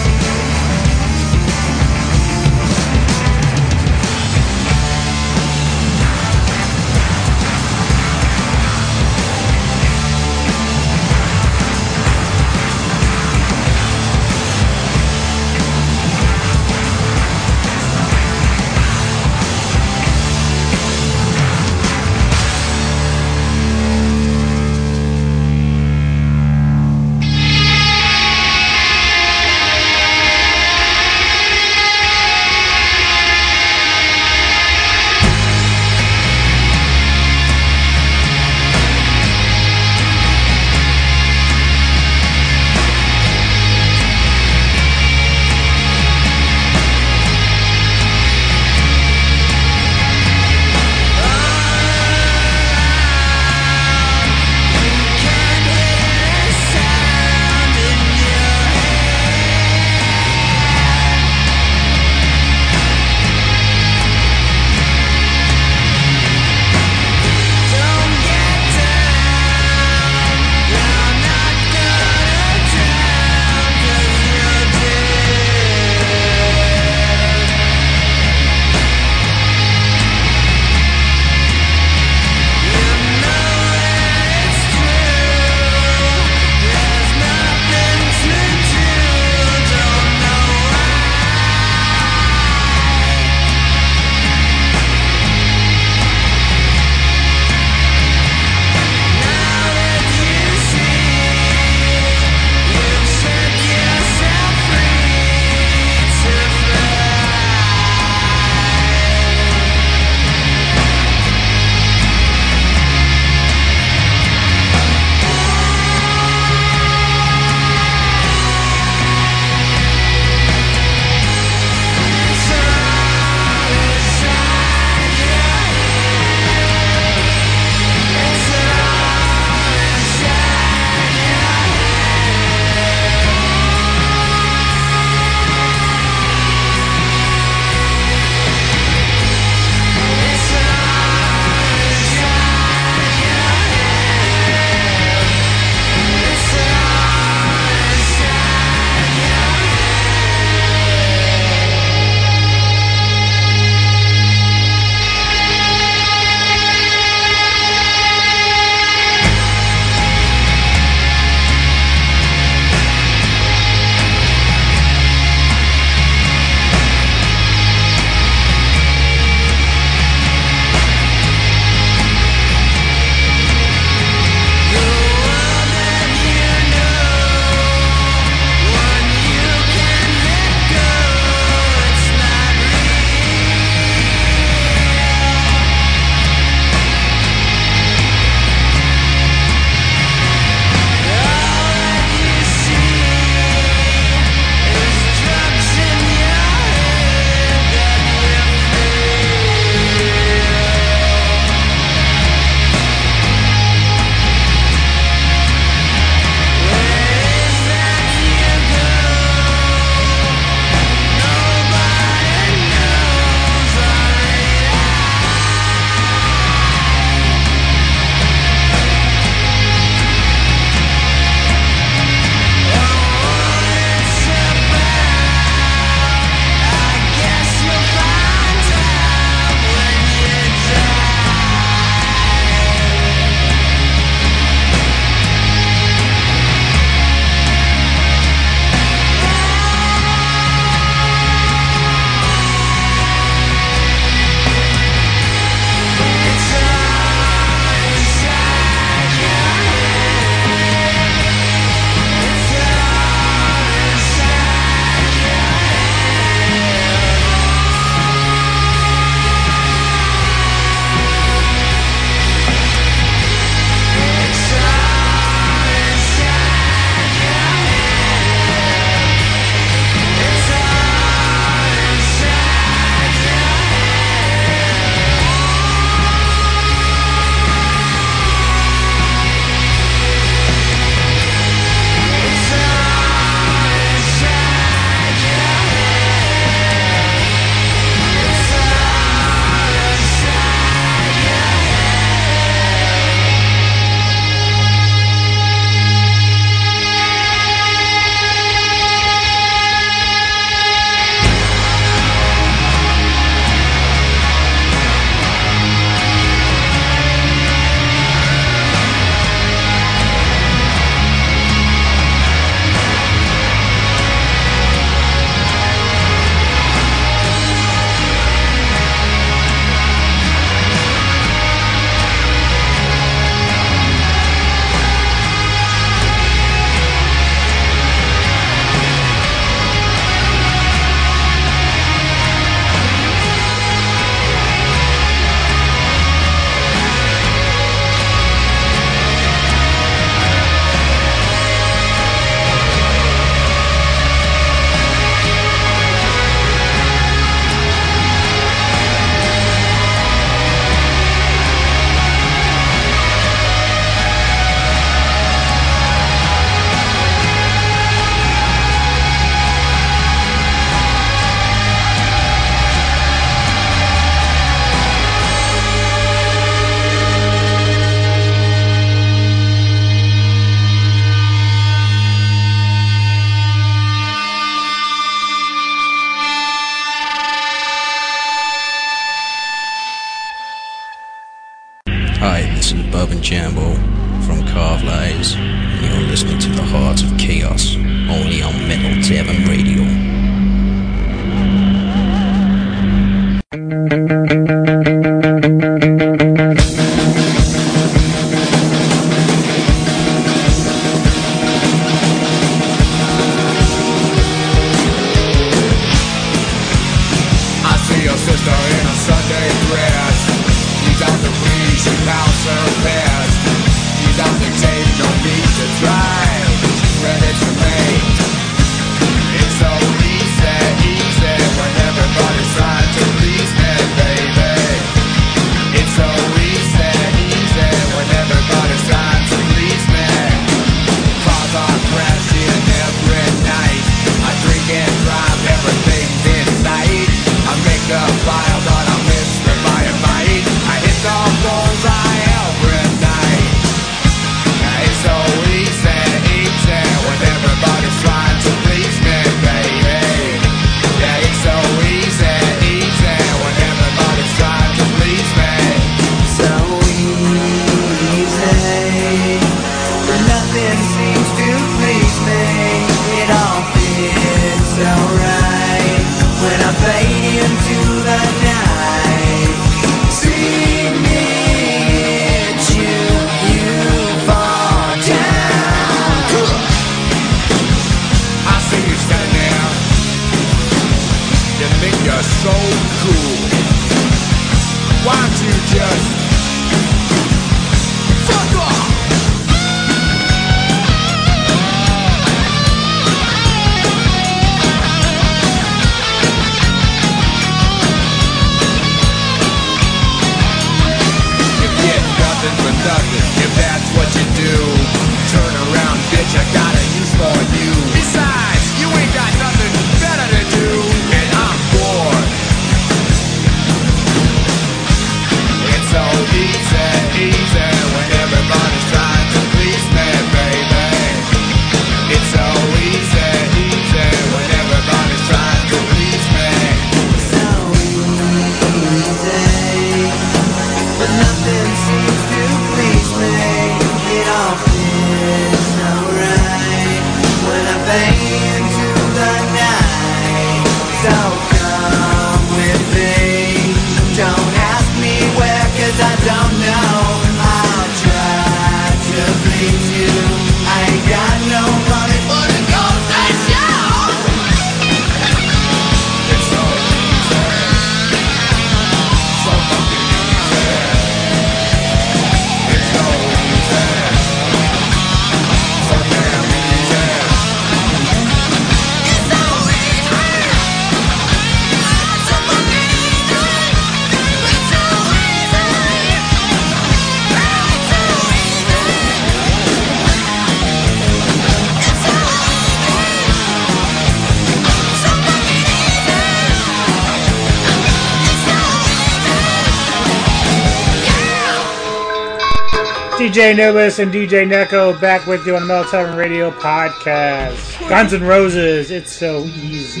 DJ Anubis and DJ Neko back with you on the Metal Tavern Radio podcast. Guns and Roses, it's so easy.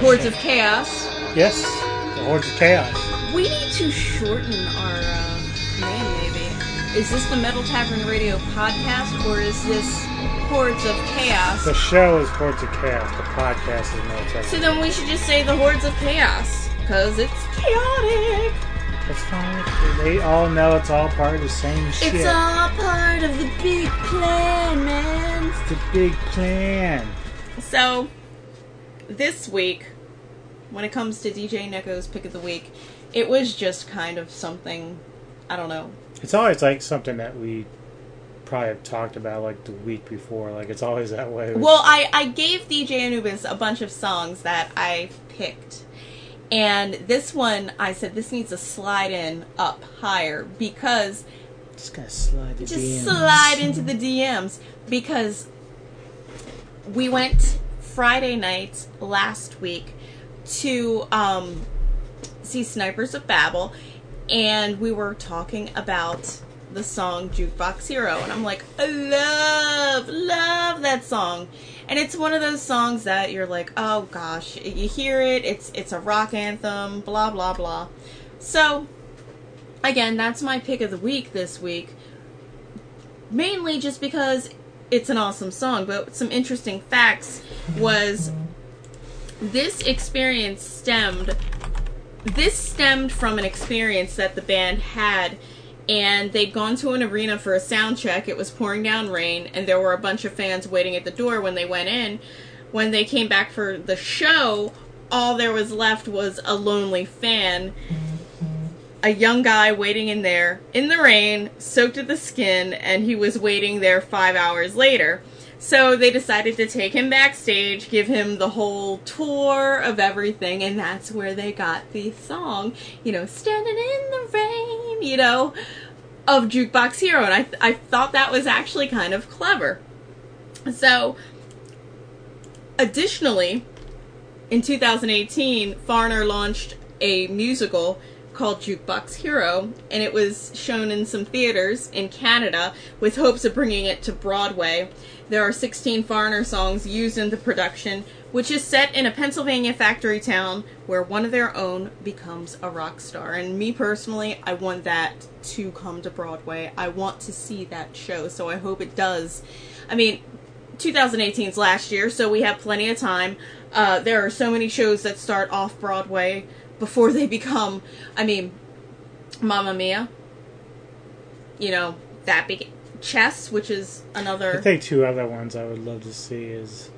Hordes of Chaos. Yes, the Hordes of Chaos. We need to shorten our uh, name, maybe. Is this the Metal Tavern Radio podcast, or is this Hordes of Chaos? The show is Hordes of Chaos. The podcast is Metal Tavern. So then we should just say the Hordes of Chaos, because it's chaotic. They all know it's all part of the same shit. It's all part of the big plan, man. It's the big plan. So, this week, when it comes to DJ Neko's pick of the week, it was just kind of something, I don't know. It's always like something that we probably have talked about like the week before. Like it's always that way. Well, I, I gave DJ Anubis a bunch of songs that I picked. And this one, I said, this needs to slide in up higher because just gotta slide the just DMs. slide into the DMs because we went Friday night last week to um, see Snipers of Babel, and we were talking about the song Jukebox Hero, and I'm like, I love, love that song. And it's one of those songs that you're like, oh gosh, you hear it, it's it's a rock anthem, blah blah blah. So again, that's my pick of the week this week. Mainly just because it's an awesome song, but some interesting facts was this experience stemmed this stemmed from an experience that the band had and they'd gone to an arena for a sound check. It was pouring down rain and there were a bunch of fans waiting at the door when they went in. When they came back for the show, all there was left was a lonely fan a young guy waiting in there in the rain, soaked to the skin, and he was waiting there five hours later. So they decided to take him backstage, give him the whole tour of everything, and that's where they got the song, you know, Standing in the Rain, you know, of Jukebox Hero. And I, I thought that was actually kind of clever. So, additionally, in 2018, Foreigner launched a musical called Jukebox Hero, and it was shown in some theaters in Canada with hopes of bringing it to Broadway. There are 16 foreigner songs used in the production, which is set in a Pennsylvania factory town where one of their own becomes a rock star. And me personally, I want that to come to Broadway. I want to see that show, so I hope it does. I mean, 2018 is last year, so we have plenty of time. Uh, there are so many shows that start off Broadway before they [LAUGHS] become, I mean, Mamma Mia. You know, that big Chess, which is another. I think two other ones I would love to see is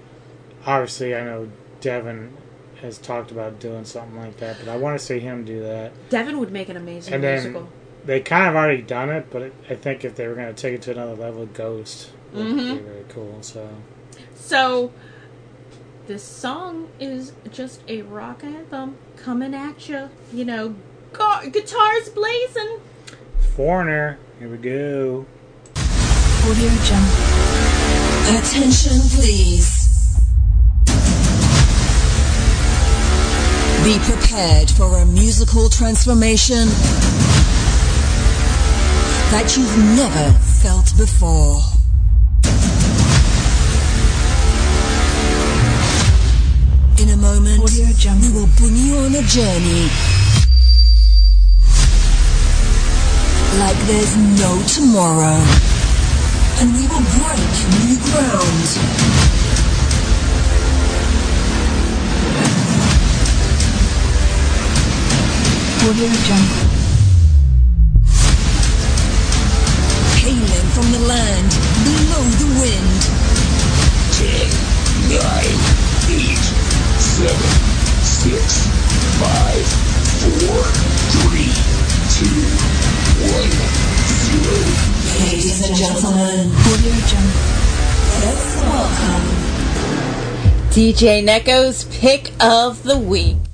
obviously I know Devin has talked about doing something like that, but I want to see him do that. Devin would make an amazing And then musical. they kind of already done it, but I think if they were going to take it to another level, Ghost would Mhm. be very cool. So So, this song is just a rock anthem coming at you. You know, gu- guitars blazing. Foreigner, here we go. Audio Jungle. Attention, please. Be prepared for a musical transformation that you've never felt before. In a moment, we will bring you on a journey like there's no tomorrow and we will break new ground. Audio Jungle. Hailing from the land below the wind. Ten, nine, eight, seven, six, five, four, three, two, one, zero. Ladies and gentlemen, Let's welcome DJ Neko's pick of the week.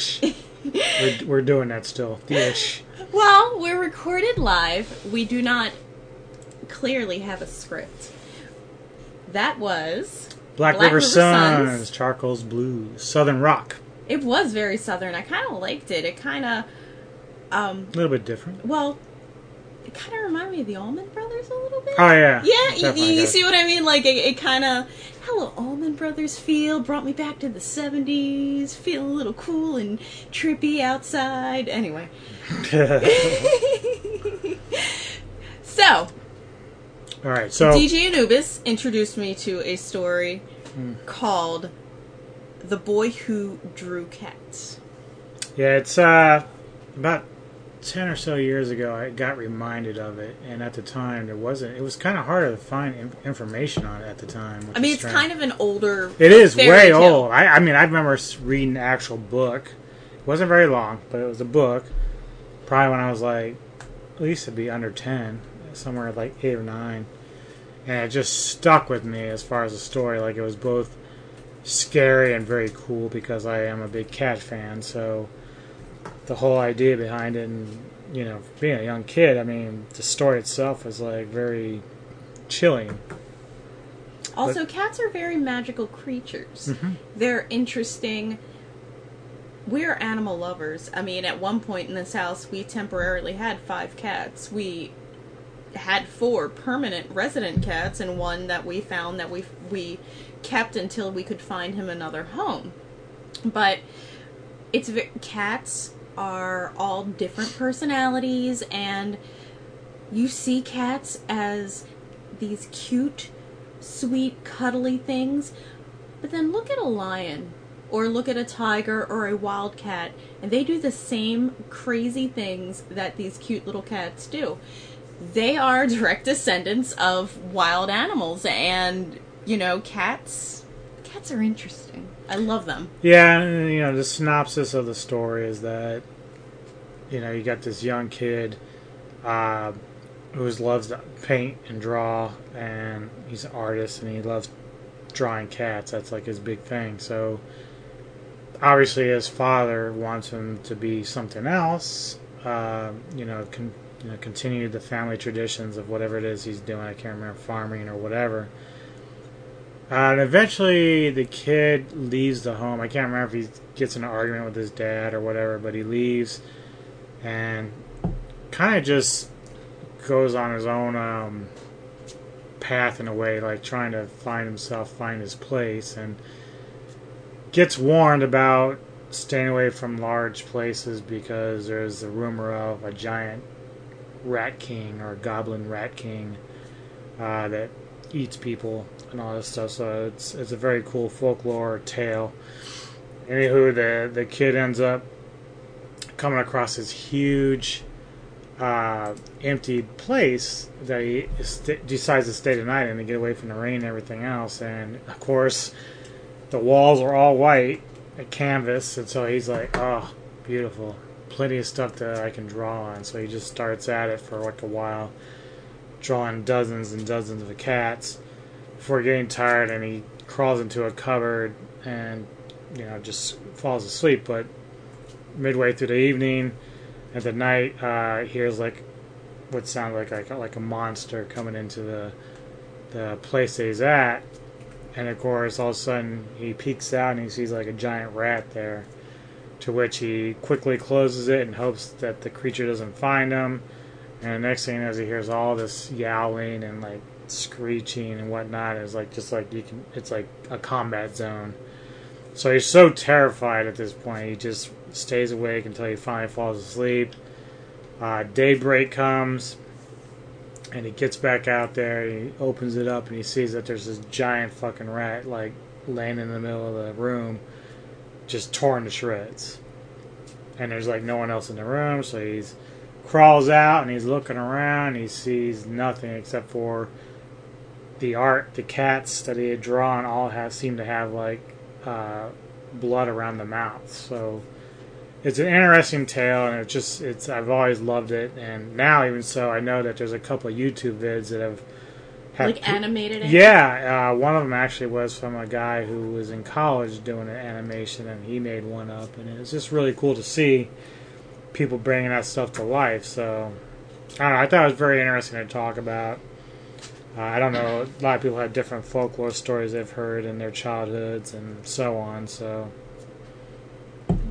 Ish. We're, we're doing that still. The Ish. Well, we're recorded live. We do not clearly have a script. That was Black, River, Sons, Charcoals Blues, Southern Rock. It was very southern. I kind of liked it. It kind of, um, A little bit different. well, it kind of reminded me of the Allman Brothers a little bit. Oh, yeah. Yeah, you, you see what I mean? Like it, it kind of hello Allman Brothers feel brought me back to the '70s, feeling a little cool and trippy outside. Anyway, [LAUGHS] [LAUGHS] so All right, so DJ Anubis introduced me to a story Hmm. called "The Boy Who Drew Cats." yeah, it's uh about ten or so years ago. I got reminded of it, and at the time there wasn't. It was kind of harder to find in- information on it at the time. I mean, it's strange. kind of an older. It is way tale. old. I, I mean, I remember reading the actual book. It wasn't very long, but it was a book. Probably when I was like, at least it'd be under 10, somewhere like 8 or 9. And it just stuck with me as far as the story. Like, it was both scary and very cool because I am a big cat fan. So, the whole idea behind it, and, you know, being a young kid, I mean, the story itself was like very chilling. Also, cats are very magical creatures. Mhm. They're interesting. We're animal lovers. I mean, at one point in this house, we temporarily had five cats. We had four permanent resident cats and one that we found that we we kept until we could find him another home. But it's cats are all different personalities and you see cats as these cute sweet, cuddly things. But then look at a lion, or look at a tiger, or a wild cat, and they do the same crazy things that these cute little cats do. They are [LAUGHS] direct descendants of wild animals, and you know, cats. Cats are interesting. I love them. Yeah, and, you know, the synopsis of the story is that, you know, you got this young kid uh, who loves to paint and draw, and he's an artist, and he loves drawing cats. That's like his big thing. So, obviously, his father wants him to be something else. Uh, you know, con- you know, continue the family traditions of whatever it is he's doing. I can't remember farming or whatever. And eventually, the kid leaves the home. I can't remember if he gets in an argument with his dad or whatever, but he leaves and kind of just goes on his own um, path in a way, like trying to find himself, find his place, and gets warned about staying away from large places because there's a rumor of a giant rat king or goblin rat king uh, that eats people and all this stuff. So it's it's a very cool folklore tale. Anywho, the the kid ends up coming across this huge uh, empty place that he st- decides to stay the night in to get away from the rain and everything else. And of course, the walls are all white, a canvas, and so he's like, "Oh, beautiful." Plenty of stuff that I can draw on. So he just starts at it for like a while, drawing dozens and dozens of cats before getting tired and he crawls into a cupboard and you know just falls asleep. But midway through the evening at the night uh he hears like what sounds like like, like a monster coming into the the place that he's at. And of course all of a sudden he peeks out and he sees like a giant rat there to which he quickly closes it and hopes that the creature doesn't find him and the next thing is he hears all this yowling and like screeching and whatnot. It's like just like you can. It's like a combat zone. So he's so terrified at this point. He just stays awake until he finally falls asleep. Uh, daybreak comes, and he gets back out there. He opens it up and he sees that there's this giant fucking rat like laying in the middle of the room, just torn to shreds. And there's like no one else in the room, so he's crawls out and he's looking around. He sees nothing except for the art. The cats that he had drawn all have seem to have like uh, blood around the mouth. So it's an interesting tale, and it's just it's I've always loved it, and now even so, I know that there's a couple of YouTube vids that have Like animated it? Yeah, uh, one of them actually was from a guy who was in college doing an animation, and he made one up, and it was just really cool to see people bringing that stuff to life. So I don't know. I thought it was very interesting to talk about. Uh, I don't know. A lot of people have different folklore stories they've heard in their childhoods and so on. So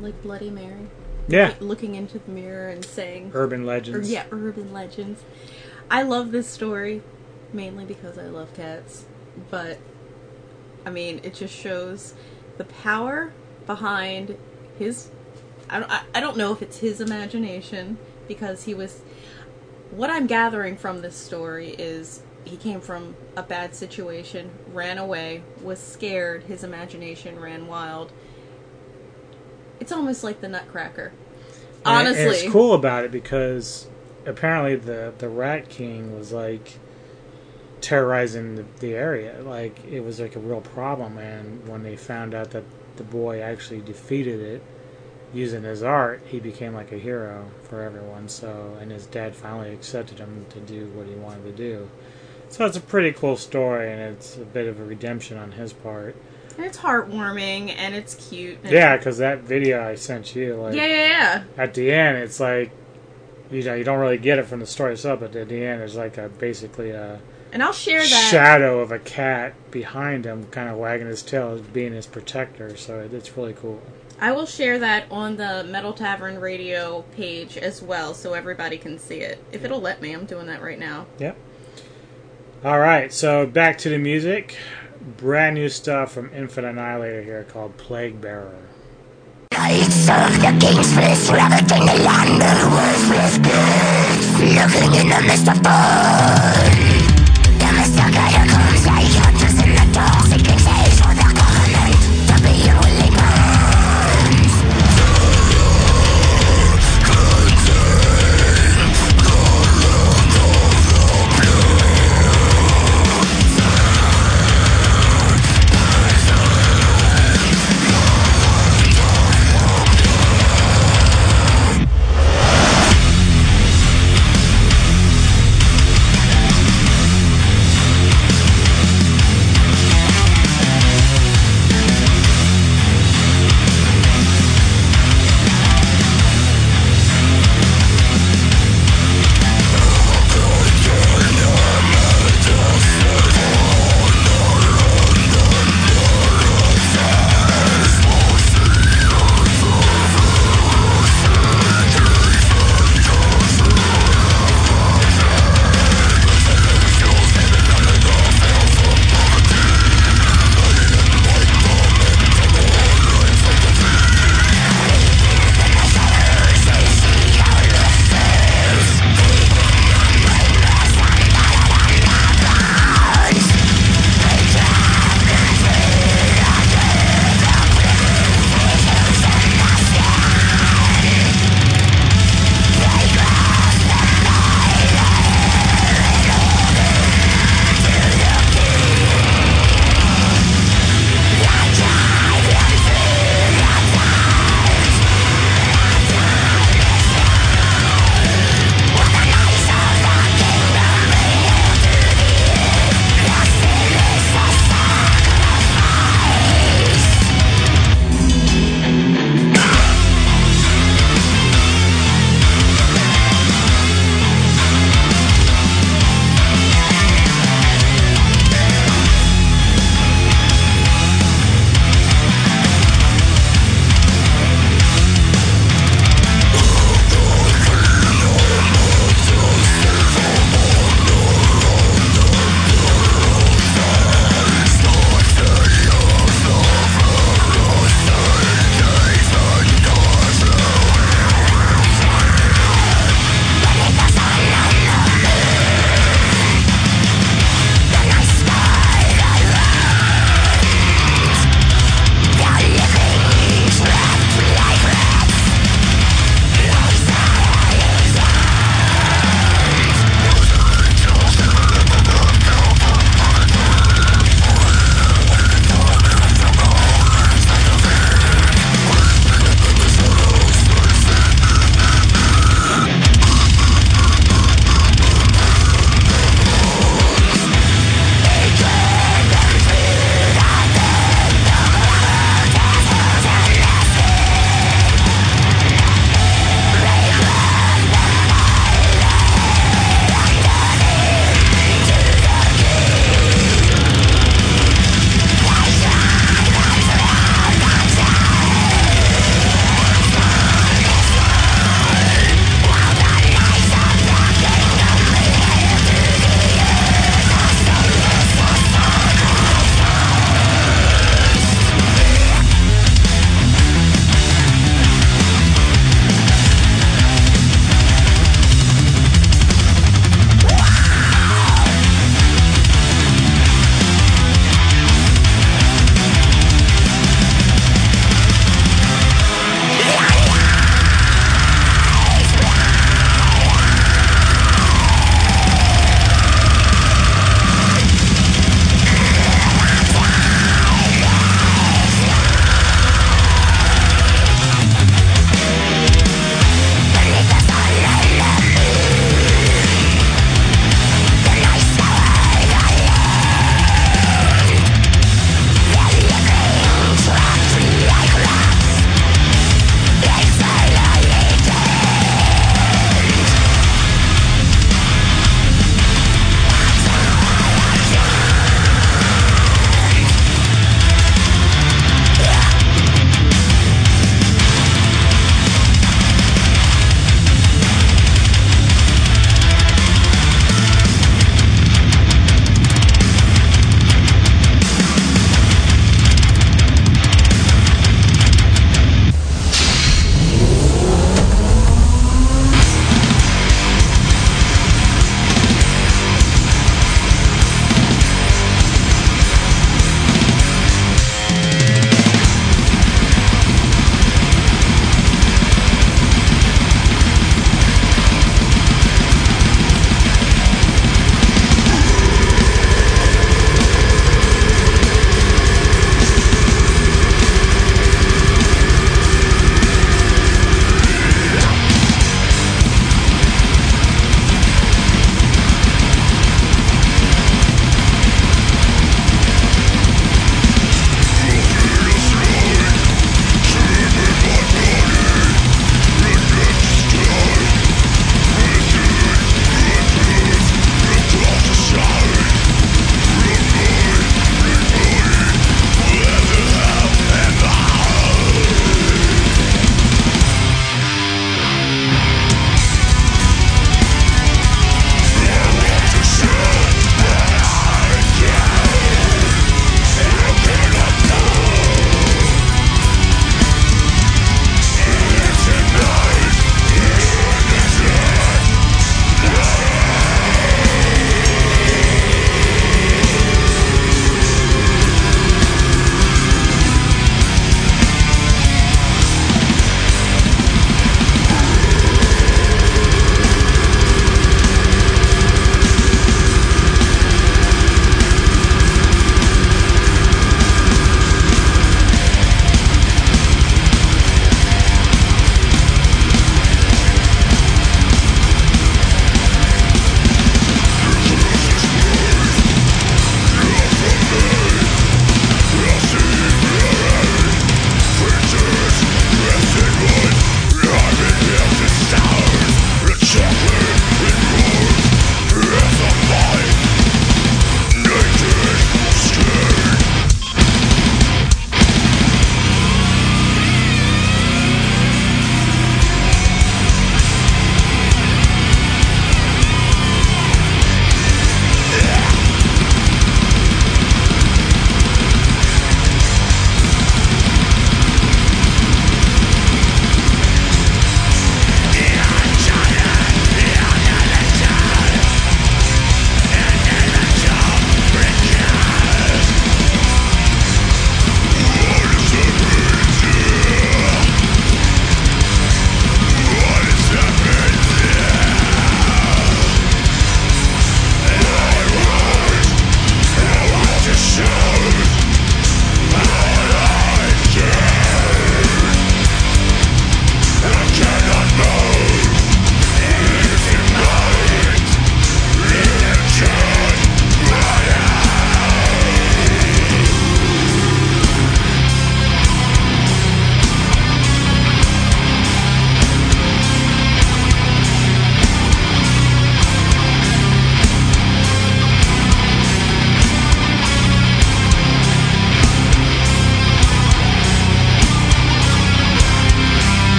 Like Bloody Mary. Yeah. Like, looking into the mirror and saying urban Or, legends. yeah, urban legends. I love this story mainly because I love cats, but I mean, it just shows the power behind his. I don't, I- I don't know if it's his imagination because he was. What I'm gathering from this story is he came from a bad situation, ran away, was scared, his imagination ran wild. It's almost like the Nutcracker. And- Honestly, and it's cool about it because apparently the the Rat King was like terrorizing the, the area. Like it was like a real problem, and when they found out that the boy actually defeated it using his art, he became like a hero for everyone. So, and his dad finally accepted him to do what he wanted to do. So it's a pretty cool story, and it's a bit of a redemption on his part. And it's heartwarming and it's cute. and- Yeah, because that video I sent you, like, Yeah, yeah, yeah. at the end, it's like, you know, you don't really get it from the story itself, but at the end, there's like a basically a And I'll share that. shadow of a cat behind him, kind of wagging his tail, being his protector. So it, it's really cool. I will share that on the Metal Tavern Radio page as well, so everybody can see it. If it'll let me, I'm doing that right now. Yep. All right, so back to the music. Brand new stuff from Infinite Annihilator here called Plague Bearer. Knights of the king's fist ravaging the land of worthless goods Looking in the midst of burn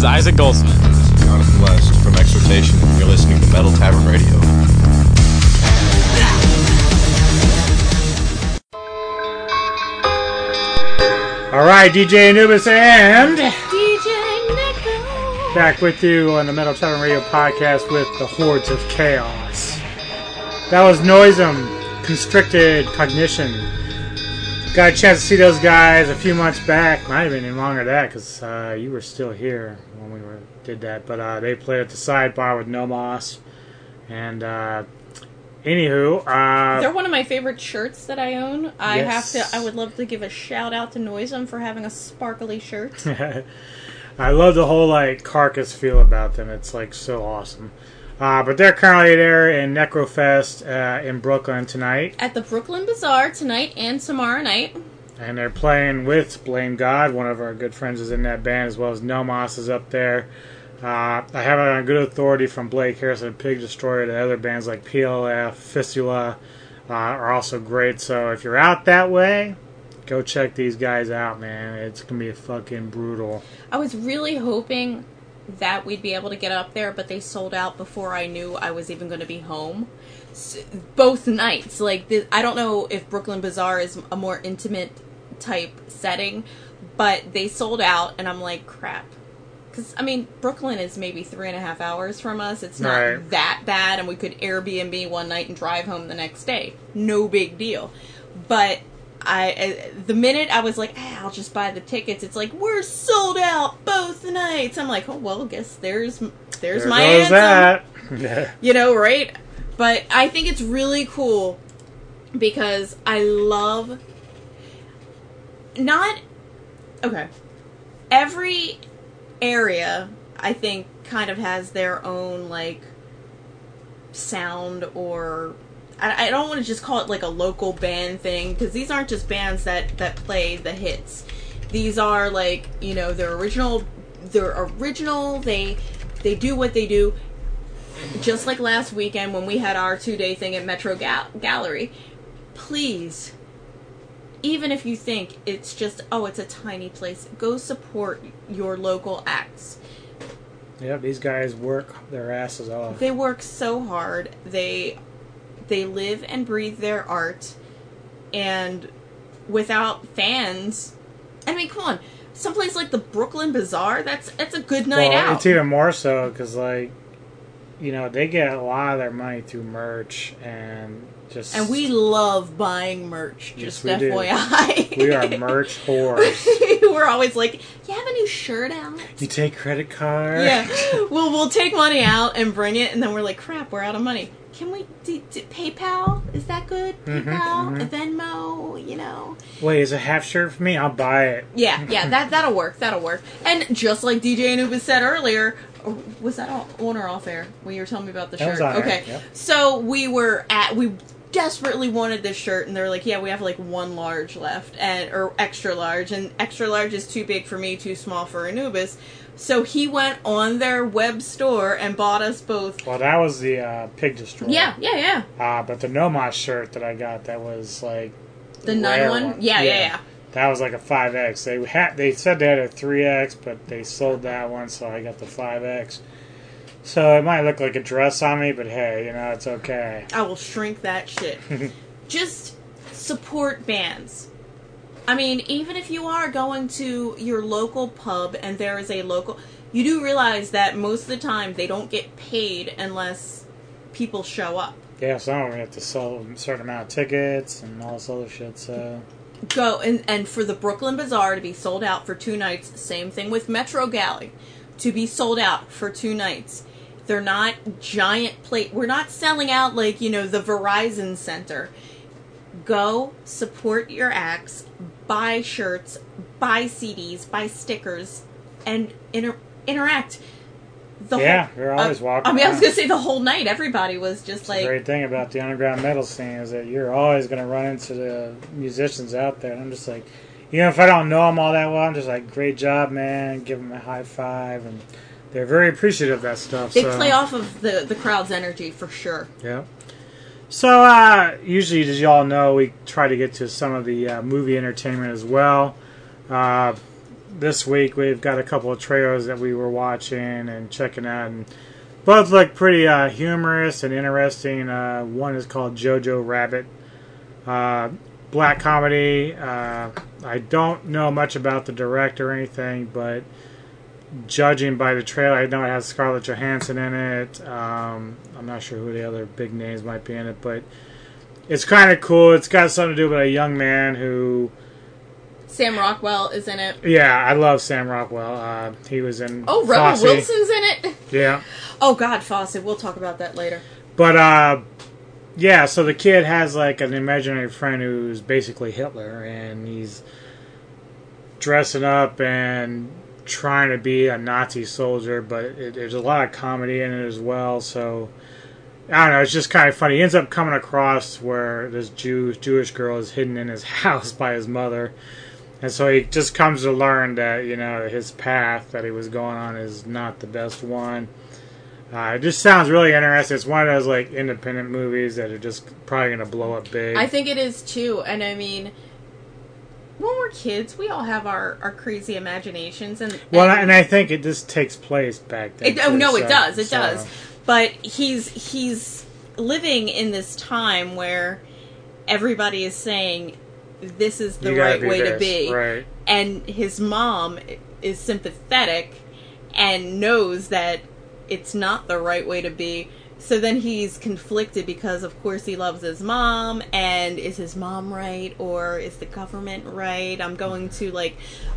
is Isaac Goldsmith. This is Jonathan West from Exhortation, and you're listening to Metal Tavern Radio. All right, DJ Anubis and DJ Neko. back with you on the Metal Tavern Radio podcast with the Hordes of Chaos. That was Noisem, Constricted Cognition. Got a chance to see those guys a few months back. Might have been even longer than that because uh, you were still here when we were did that. But uh, they played at the sidebar with No/Más. And uh, anywho, uh, They're one of my favorite shirts that I own. I Yes. have to. I would love to give a shout out to Noisem for having a sparkly shirt. [LAUGHS] I love the whole like carcass feel about them. It's like so awesome. Uh, but they're currently there in Necrofest uh, in Brooklyn tonight, At the Brooklyn Bazaar tonight and tomorrow night. and they're playing with Blame God. One of our good friends is in that band, as well as No/Más is up there. Uh, I have it on good authority from Blake Harrison, Pig Destroyer. The other bands like PLF, Fistula uh, are also great. So if you're out that way, go check these guys out, man. It's gonna be fucking brutal. I was really hoping that we'd be able to get up there, but they sold out before I knew I was even going to be home. S both nights, like the, I don't know if Brooklyn Bazaar is a more intimate type setting, but they sold out, and I'm like, crap. Because I mean, Brooklyn is maybe three and a half hours from us. It's not Right. that bad, and we could Airbnb one night and drive home the next day. No big deal. But I, uh, the minute I was like, ah, I'll just buy the tickets. It's like we're sold out both nights. I'm like, oh well, guess there's there's There my goes anthem. that. [LAUGHS] You know, right? But I think it's really cool because I love not okay. Every area I think kind of has their own like sound or I, I don't want to just call it like a local band thing because these aren't just bands that that play the hits. These are like you know their original, they're original. They they do what they do. Just like last weekend when we had our two day thing at Metro Gal- Gallery, please, even if you think it's just oh it's a tiny place, go support your local acts. Yep, these guys work their asses off. They work so hard. They they live and breathe their art and without fans I mean, come on. Someplace like the Brooklyn Bazaar, that's that's a good night well, out. it's even more so because, like, you know, they get a lot of their money through merch and just. and we love buying merch, Yes, just we do. FYI. we are merch [LAUGHS] whores. [LAUGHS] We're always like, you have a new shirt out? you take credit card. Yeah. [LAUGHS] We'll we'll take money out and bring it, and then we're like, crap, we're out of money. Can we do, do PayPal? Is that good? Mhm, PayPal, mhm. Venmo, you know. Wait, is a half shirt for me? I'll buy it. Yeah, yeah, that [LAUGHS] that'll work. That'll work. And just like DJ Anubis said earlier, was that all, on or off air when you were telling me about the That was shirt? on air, okay, yep. so we were at we desperately wanted this shirt, and they're like, yeah, we have like one large left, and or extra large, and extra large is too big for me, too small for Anubis. So he went on their web store and bought us both. Well, that was the uh, pig destroyer. Yeah, yeah, yeah. Uh, but the No/Más shirt that I got, that was like The nun rare one? Yeah, yeah, yeah. That was like a five X. They had they said they had a three X, but they sold that one, so I got the five X. So it might look like a dress on me, but hey, you know it's okay. I will shrink that shit. [LAUGHS] Just support bands. I mean, even if you are going to your local pub and there is a local, you do realize that most of the time they don't get paid unless people show up. Yeah, of them have to sell a certain amount of tickets and all this other shit. So Go and and for the Brooklyn Bazaar to be sold out for two nights. Same thing with Metro Gallery to be sold out for two nights. They're not giant plate. We're not selling out like you know the Verizon Center. Go support your acts, buy shirts, buy CDs, buy stickers, and inter- interact. The Yeah, whole, you're always uh, welcome. I mean, I was gonna say the whole night. Everybody was just the like, great thing about the underground metal scene is that you're always going to run into the musicians out there. And I'm just like, even if I don't know them all that well, I'm just like, great job, man. Give them a high five, and they're very appreciative of that stuff. they so. play off of the the crowd's energy for sure. Yeah. So uh, usually, as y'all know, we try to get to some of the uh, movie entertainment as well. Uh, this week we've got a couple of trailers that we were watching and checking out, and both look pretty uh, humorous and interesting. Uh, one is called Jojo Rabbit, uh, black comedy. I don't know much about the director or anything, but judging by the trailer, I know it has Scarlett Johansson in it. Um, I'm not sure who the other big names might be in it, but it's kind of cool. It's got something to do with a young man who. Sam Rockwell is in it. Yeah, I love Sam Rockwell. Uh, he was in. Oh, Rebel Fosse. Wilson's in it. Yeah, Oh God, Fawcett. We'll talk about that later. but uh, yeah. So the kid has like an imaginary friend who's basically Hitler, and he's dressing up and trying to be a Nazi soldier. But it, there's a lot of comedy in it as well. So I don't know. It's just kind of funny. He ends up coming across where this Jew Jewish girl is hidden in his [LAUGHS] house by his mother. And so he just comes to learn that, you know, his path that he was going on is not the best one. Uh, it just sounds really interesting. It's one of those, like, independent movies that are just probably going to blow up big. I think it is too, and I mean, when we're kids, we all have our, our crazy imaginations, and well, and and I think it just takes place back then. It, oh no, so- it does. It so- does. But he's he's living in this time where everybody is saying this is the right way to be, right. and his mom is sympathetic and knows that it's not the right way to be. So then he's conflicted because, of course, he loves his mom, and is his mom right or is the government right? I'm going to like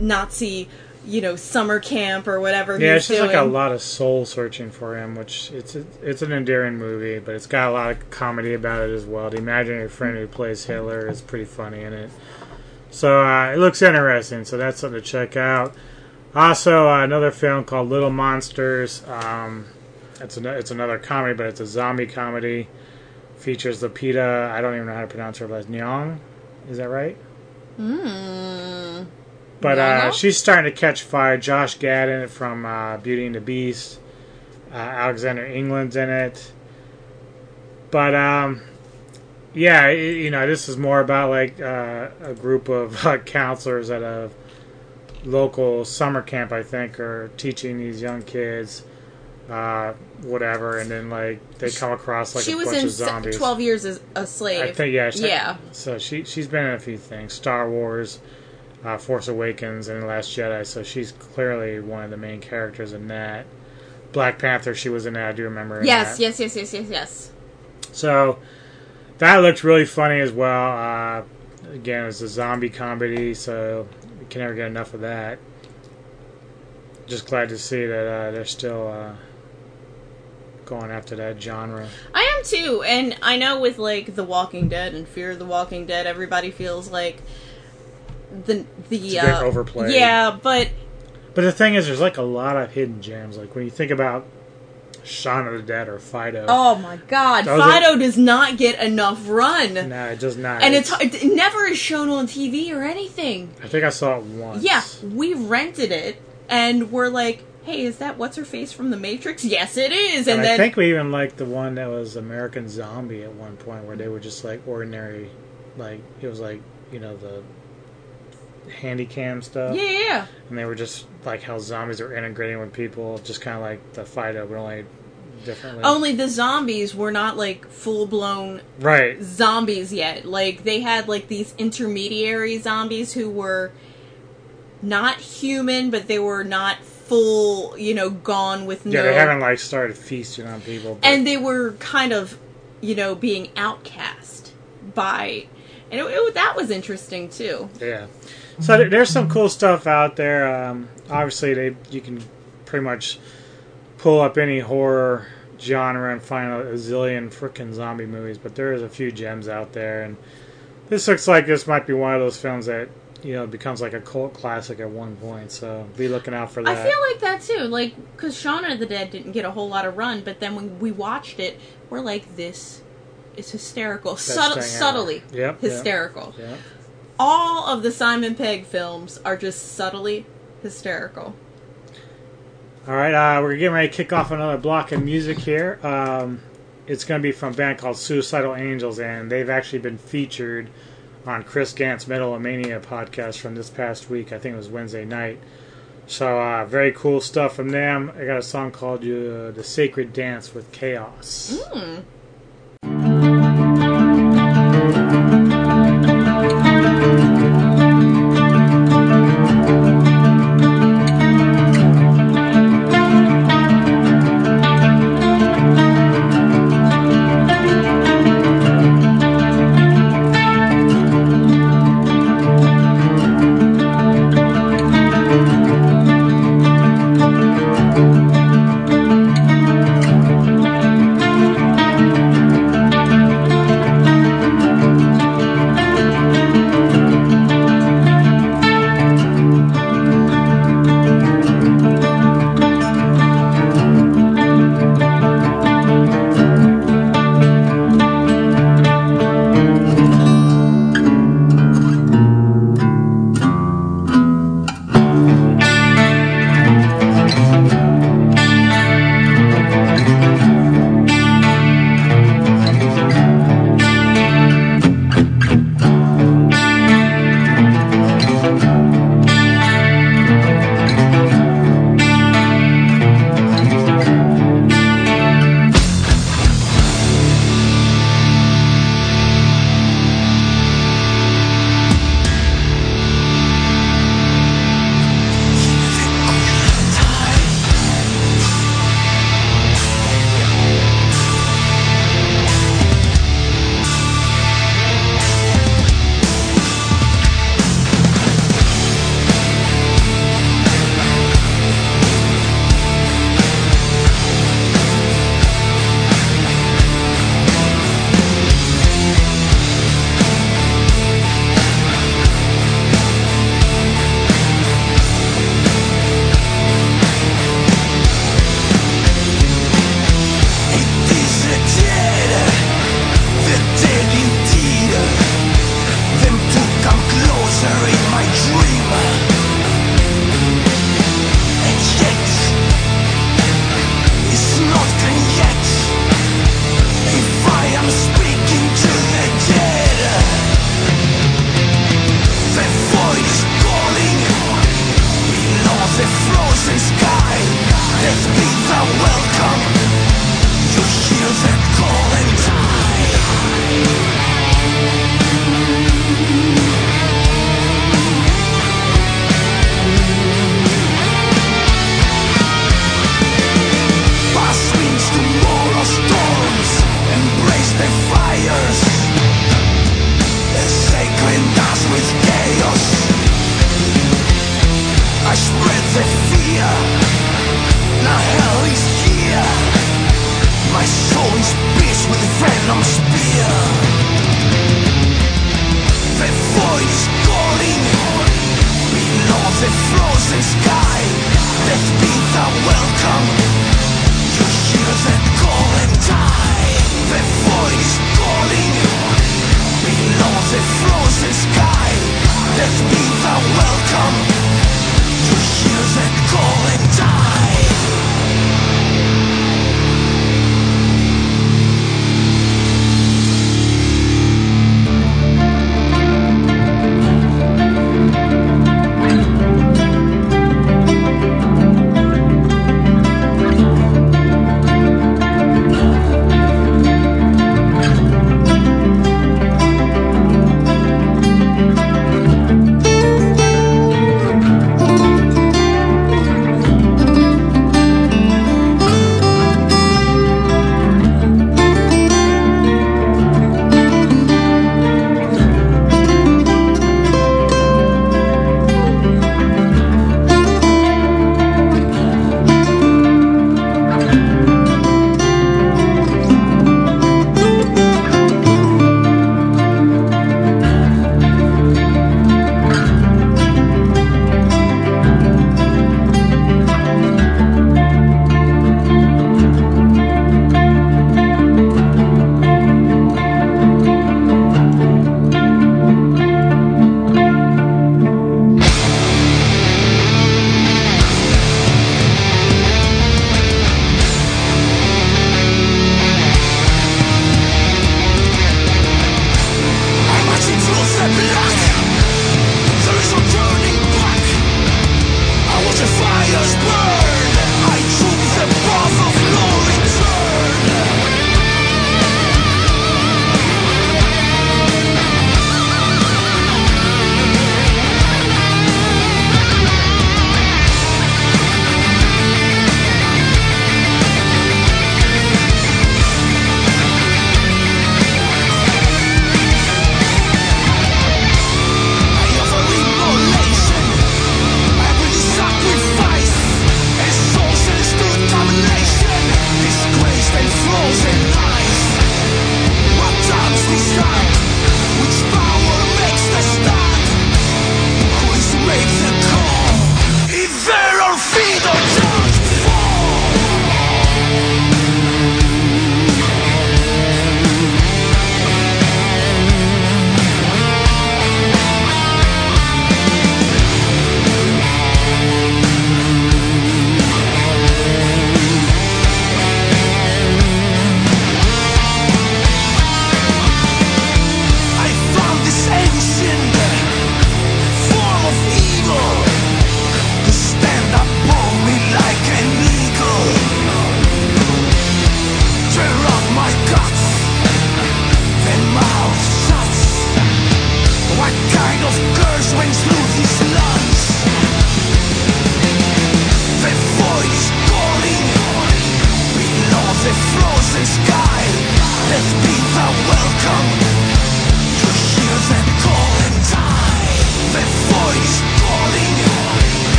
Nazi, you know, summer camp or whatever. Yeah, he's it's just doing. like a lot of soul searching for him, which it's a, it's an endearing movie, but it's got a lot of comedy about it as well. The imaginary friend who plays Hitler is pretty funny in it, so uh, it looks interesting. So that's something to check out. Also, uh, another film called Little Monsters. Um, it's an, it's another comedy, but it's a zombie comedy. Features Lupita. I don't even know how to pronounce her last. Nyong, is that right? Mm. But uh, she's starting to catch fire. Josh Gad in it from uh, Beauty and the Beast. Uh, Alexander England's in it. But um, yeah, i you know, this is more about like uh, a group of [LAUGHS] uh, counselors at a local summer camp, I think, are teaching these young kids uh, whatever, and then like they come across like she a was bunch in of zombies. Twelve Years as a Slave. I think yeah, she- yeah. So she she's been in a few things, Star Wars, uh, Force Awakens, and the Last Jedi. So she's clearly one of the main characters in that. Black Panther, she was in that. I do remember. Yes, that. yes, yes, yes, yes, yes. So that looked really funny as well. Uh, again, it's a zombie comedy, so you can never get enough of that. Just glad to see that uh, they're still uh, going after that genre. I am too, and I know with like The Walking Dead and Fear of the Walking Dead, everybody feels like the the It's uh, overplayed. Yeah, but But the thing is, there's like a lot of hidden gems. Like when you think about Shaun of the Dead or Fido. oh my god, Those are- Fido does not get enough run, No, it does not. and it's it never is shown on TV or anything. I think I saw it once. Yeah, we rented it, and we're like, "Hey, is that what's her face from The Matrix?" Yes, it is. And, And, then I think we even liked the one that was American Zombie at one point, where they were just like ordinary, like it was like you know the handy cam stuff. yeah, yeah. And they were just like how zombies are integrating with people, just kind of like the Fido, but only differently. Only the zombies were not like full blown right. zombies yet. Like they had like these intermediary zombies who were not human, but they were not full, you know, gone with Yeah, no. they haven't like started feasting on people. But and they were kind of, you know, being outcast by, and it, it, that was interesting too. Yeah. So there- there's some cool stuff out there. Um, obviously, they you can pretty much pull up any horror genre and find a, a zillion freaking zombie movies, but there is a few gems out there, and this looks like this might be one of those films that you know it becomes like a cult classic at one point. So be looking out for that. I feel like that too, like because Shaun of the Dead didn't get a whole lot of run, but then when we watched it, we're like, this is hysterical, Best Subtle, thing ever. subtly Yep, yep. hysterical. All of the Simon Pegg films are just subtly hysterical. All right, uh, we're getting ready to kick off another block of music here. Um, it's going to be from a band called Suicidal Angels, and they've actually been featured on Chris Gant's Metal Mania podcast from this past week. I think it was Wednesday night. So uh, very cool stuff from them. I got a song called uh, "The Sacred Dance with Chaos." Mm.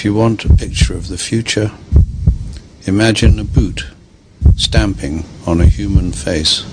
If you want a picture of the future, imagine a boot stamping on a human face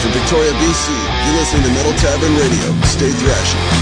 from Victoria, BC. You're listening to Metal Tavern Radio. Stay thrashing.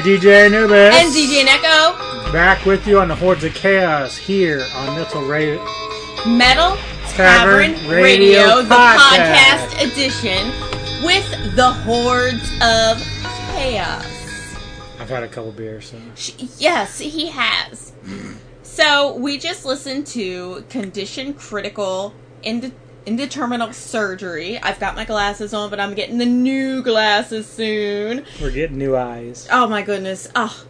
DJ Anubis. And DJ Neko. Back with you on the Hordes of Chaos here on Metal Radio. Metal Tavern Tavern, Radio Radio, the Podcast. podcast edition with the Hordes of Chaos. I've had a couple beers, so. Yes, he has. So we just listened to Condition Critical Inde- Indeterminate Surgery. I've got my glasses on, but I'm getting the new glasses soon. We're getting new eyes. Oh my goodness. Oh,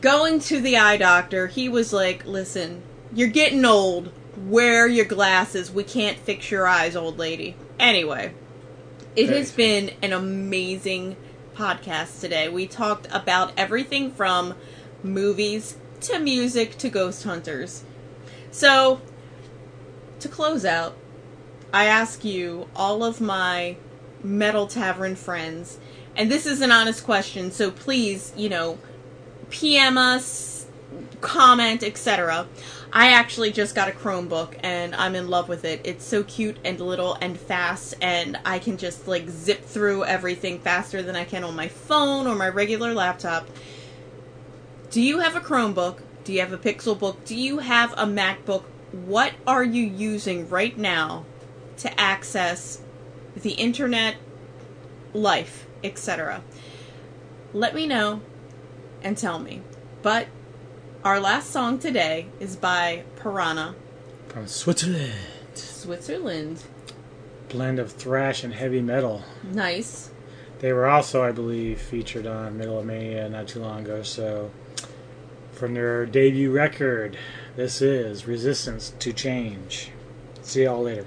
going to the eye doctor, he was like, "Listen, you're getting old. Wear your glasses. We can't fix your eyes, old lady." Anyway, it Very has been an amazing podcast today. We talked about everything from movies to music to ghost hunters. So, to close out, I ask you, all of my Metal Tavern friends, and this is an honest question, so please, you know, PM us, comment, etc. I actually just got a Chromebook and I'm in love with it. It's so cute and little and fast, and I can just like zip through everything faster than I can on my phone or my regular laptop. Do you have a Chromebook? Do you have a Pixel book? Do you have a MacBook? What are you using right now to access the internet, life, etc.? Let me know and tell me. But our last song today is by Piranha, From Switzerland. Switzerland. Blend of thrash and heavy metal. Nice. They were also, I believe, featured on Middle of Mania not too long ago. So, from their debut record, this is Resistance to Change. See y'all later.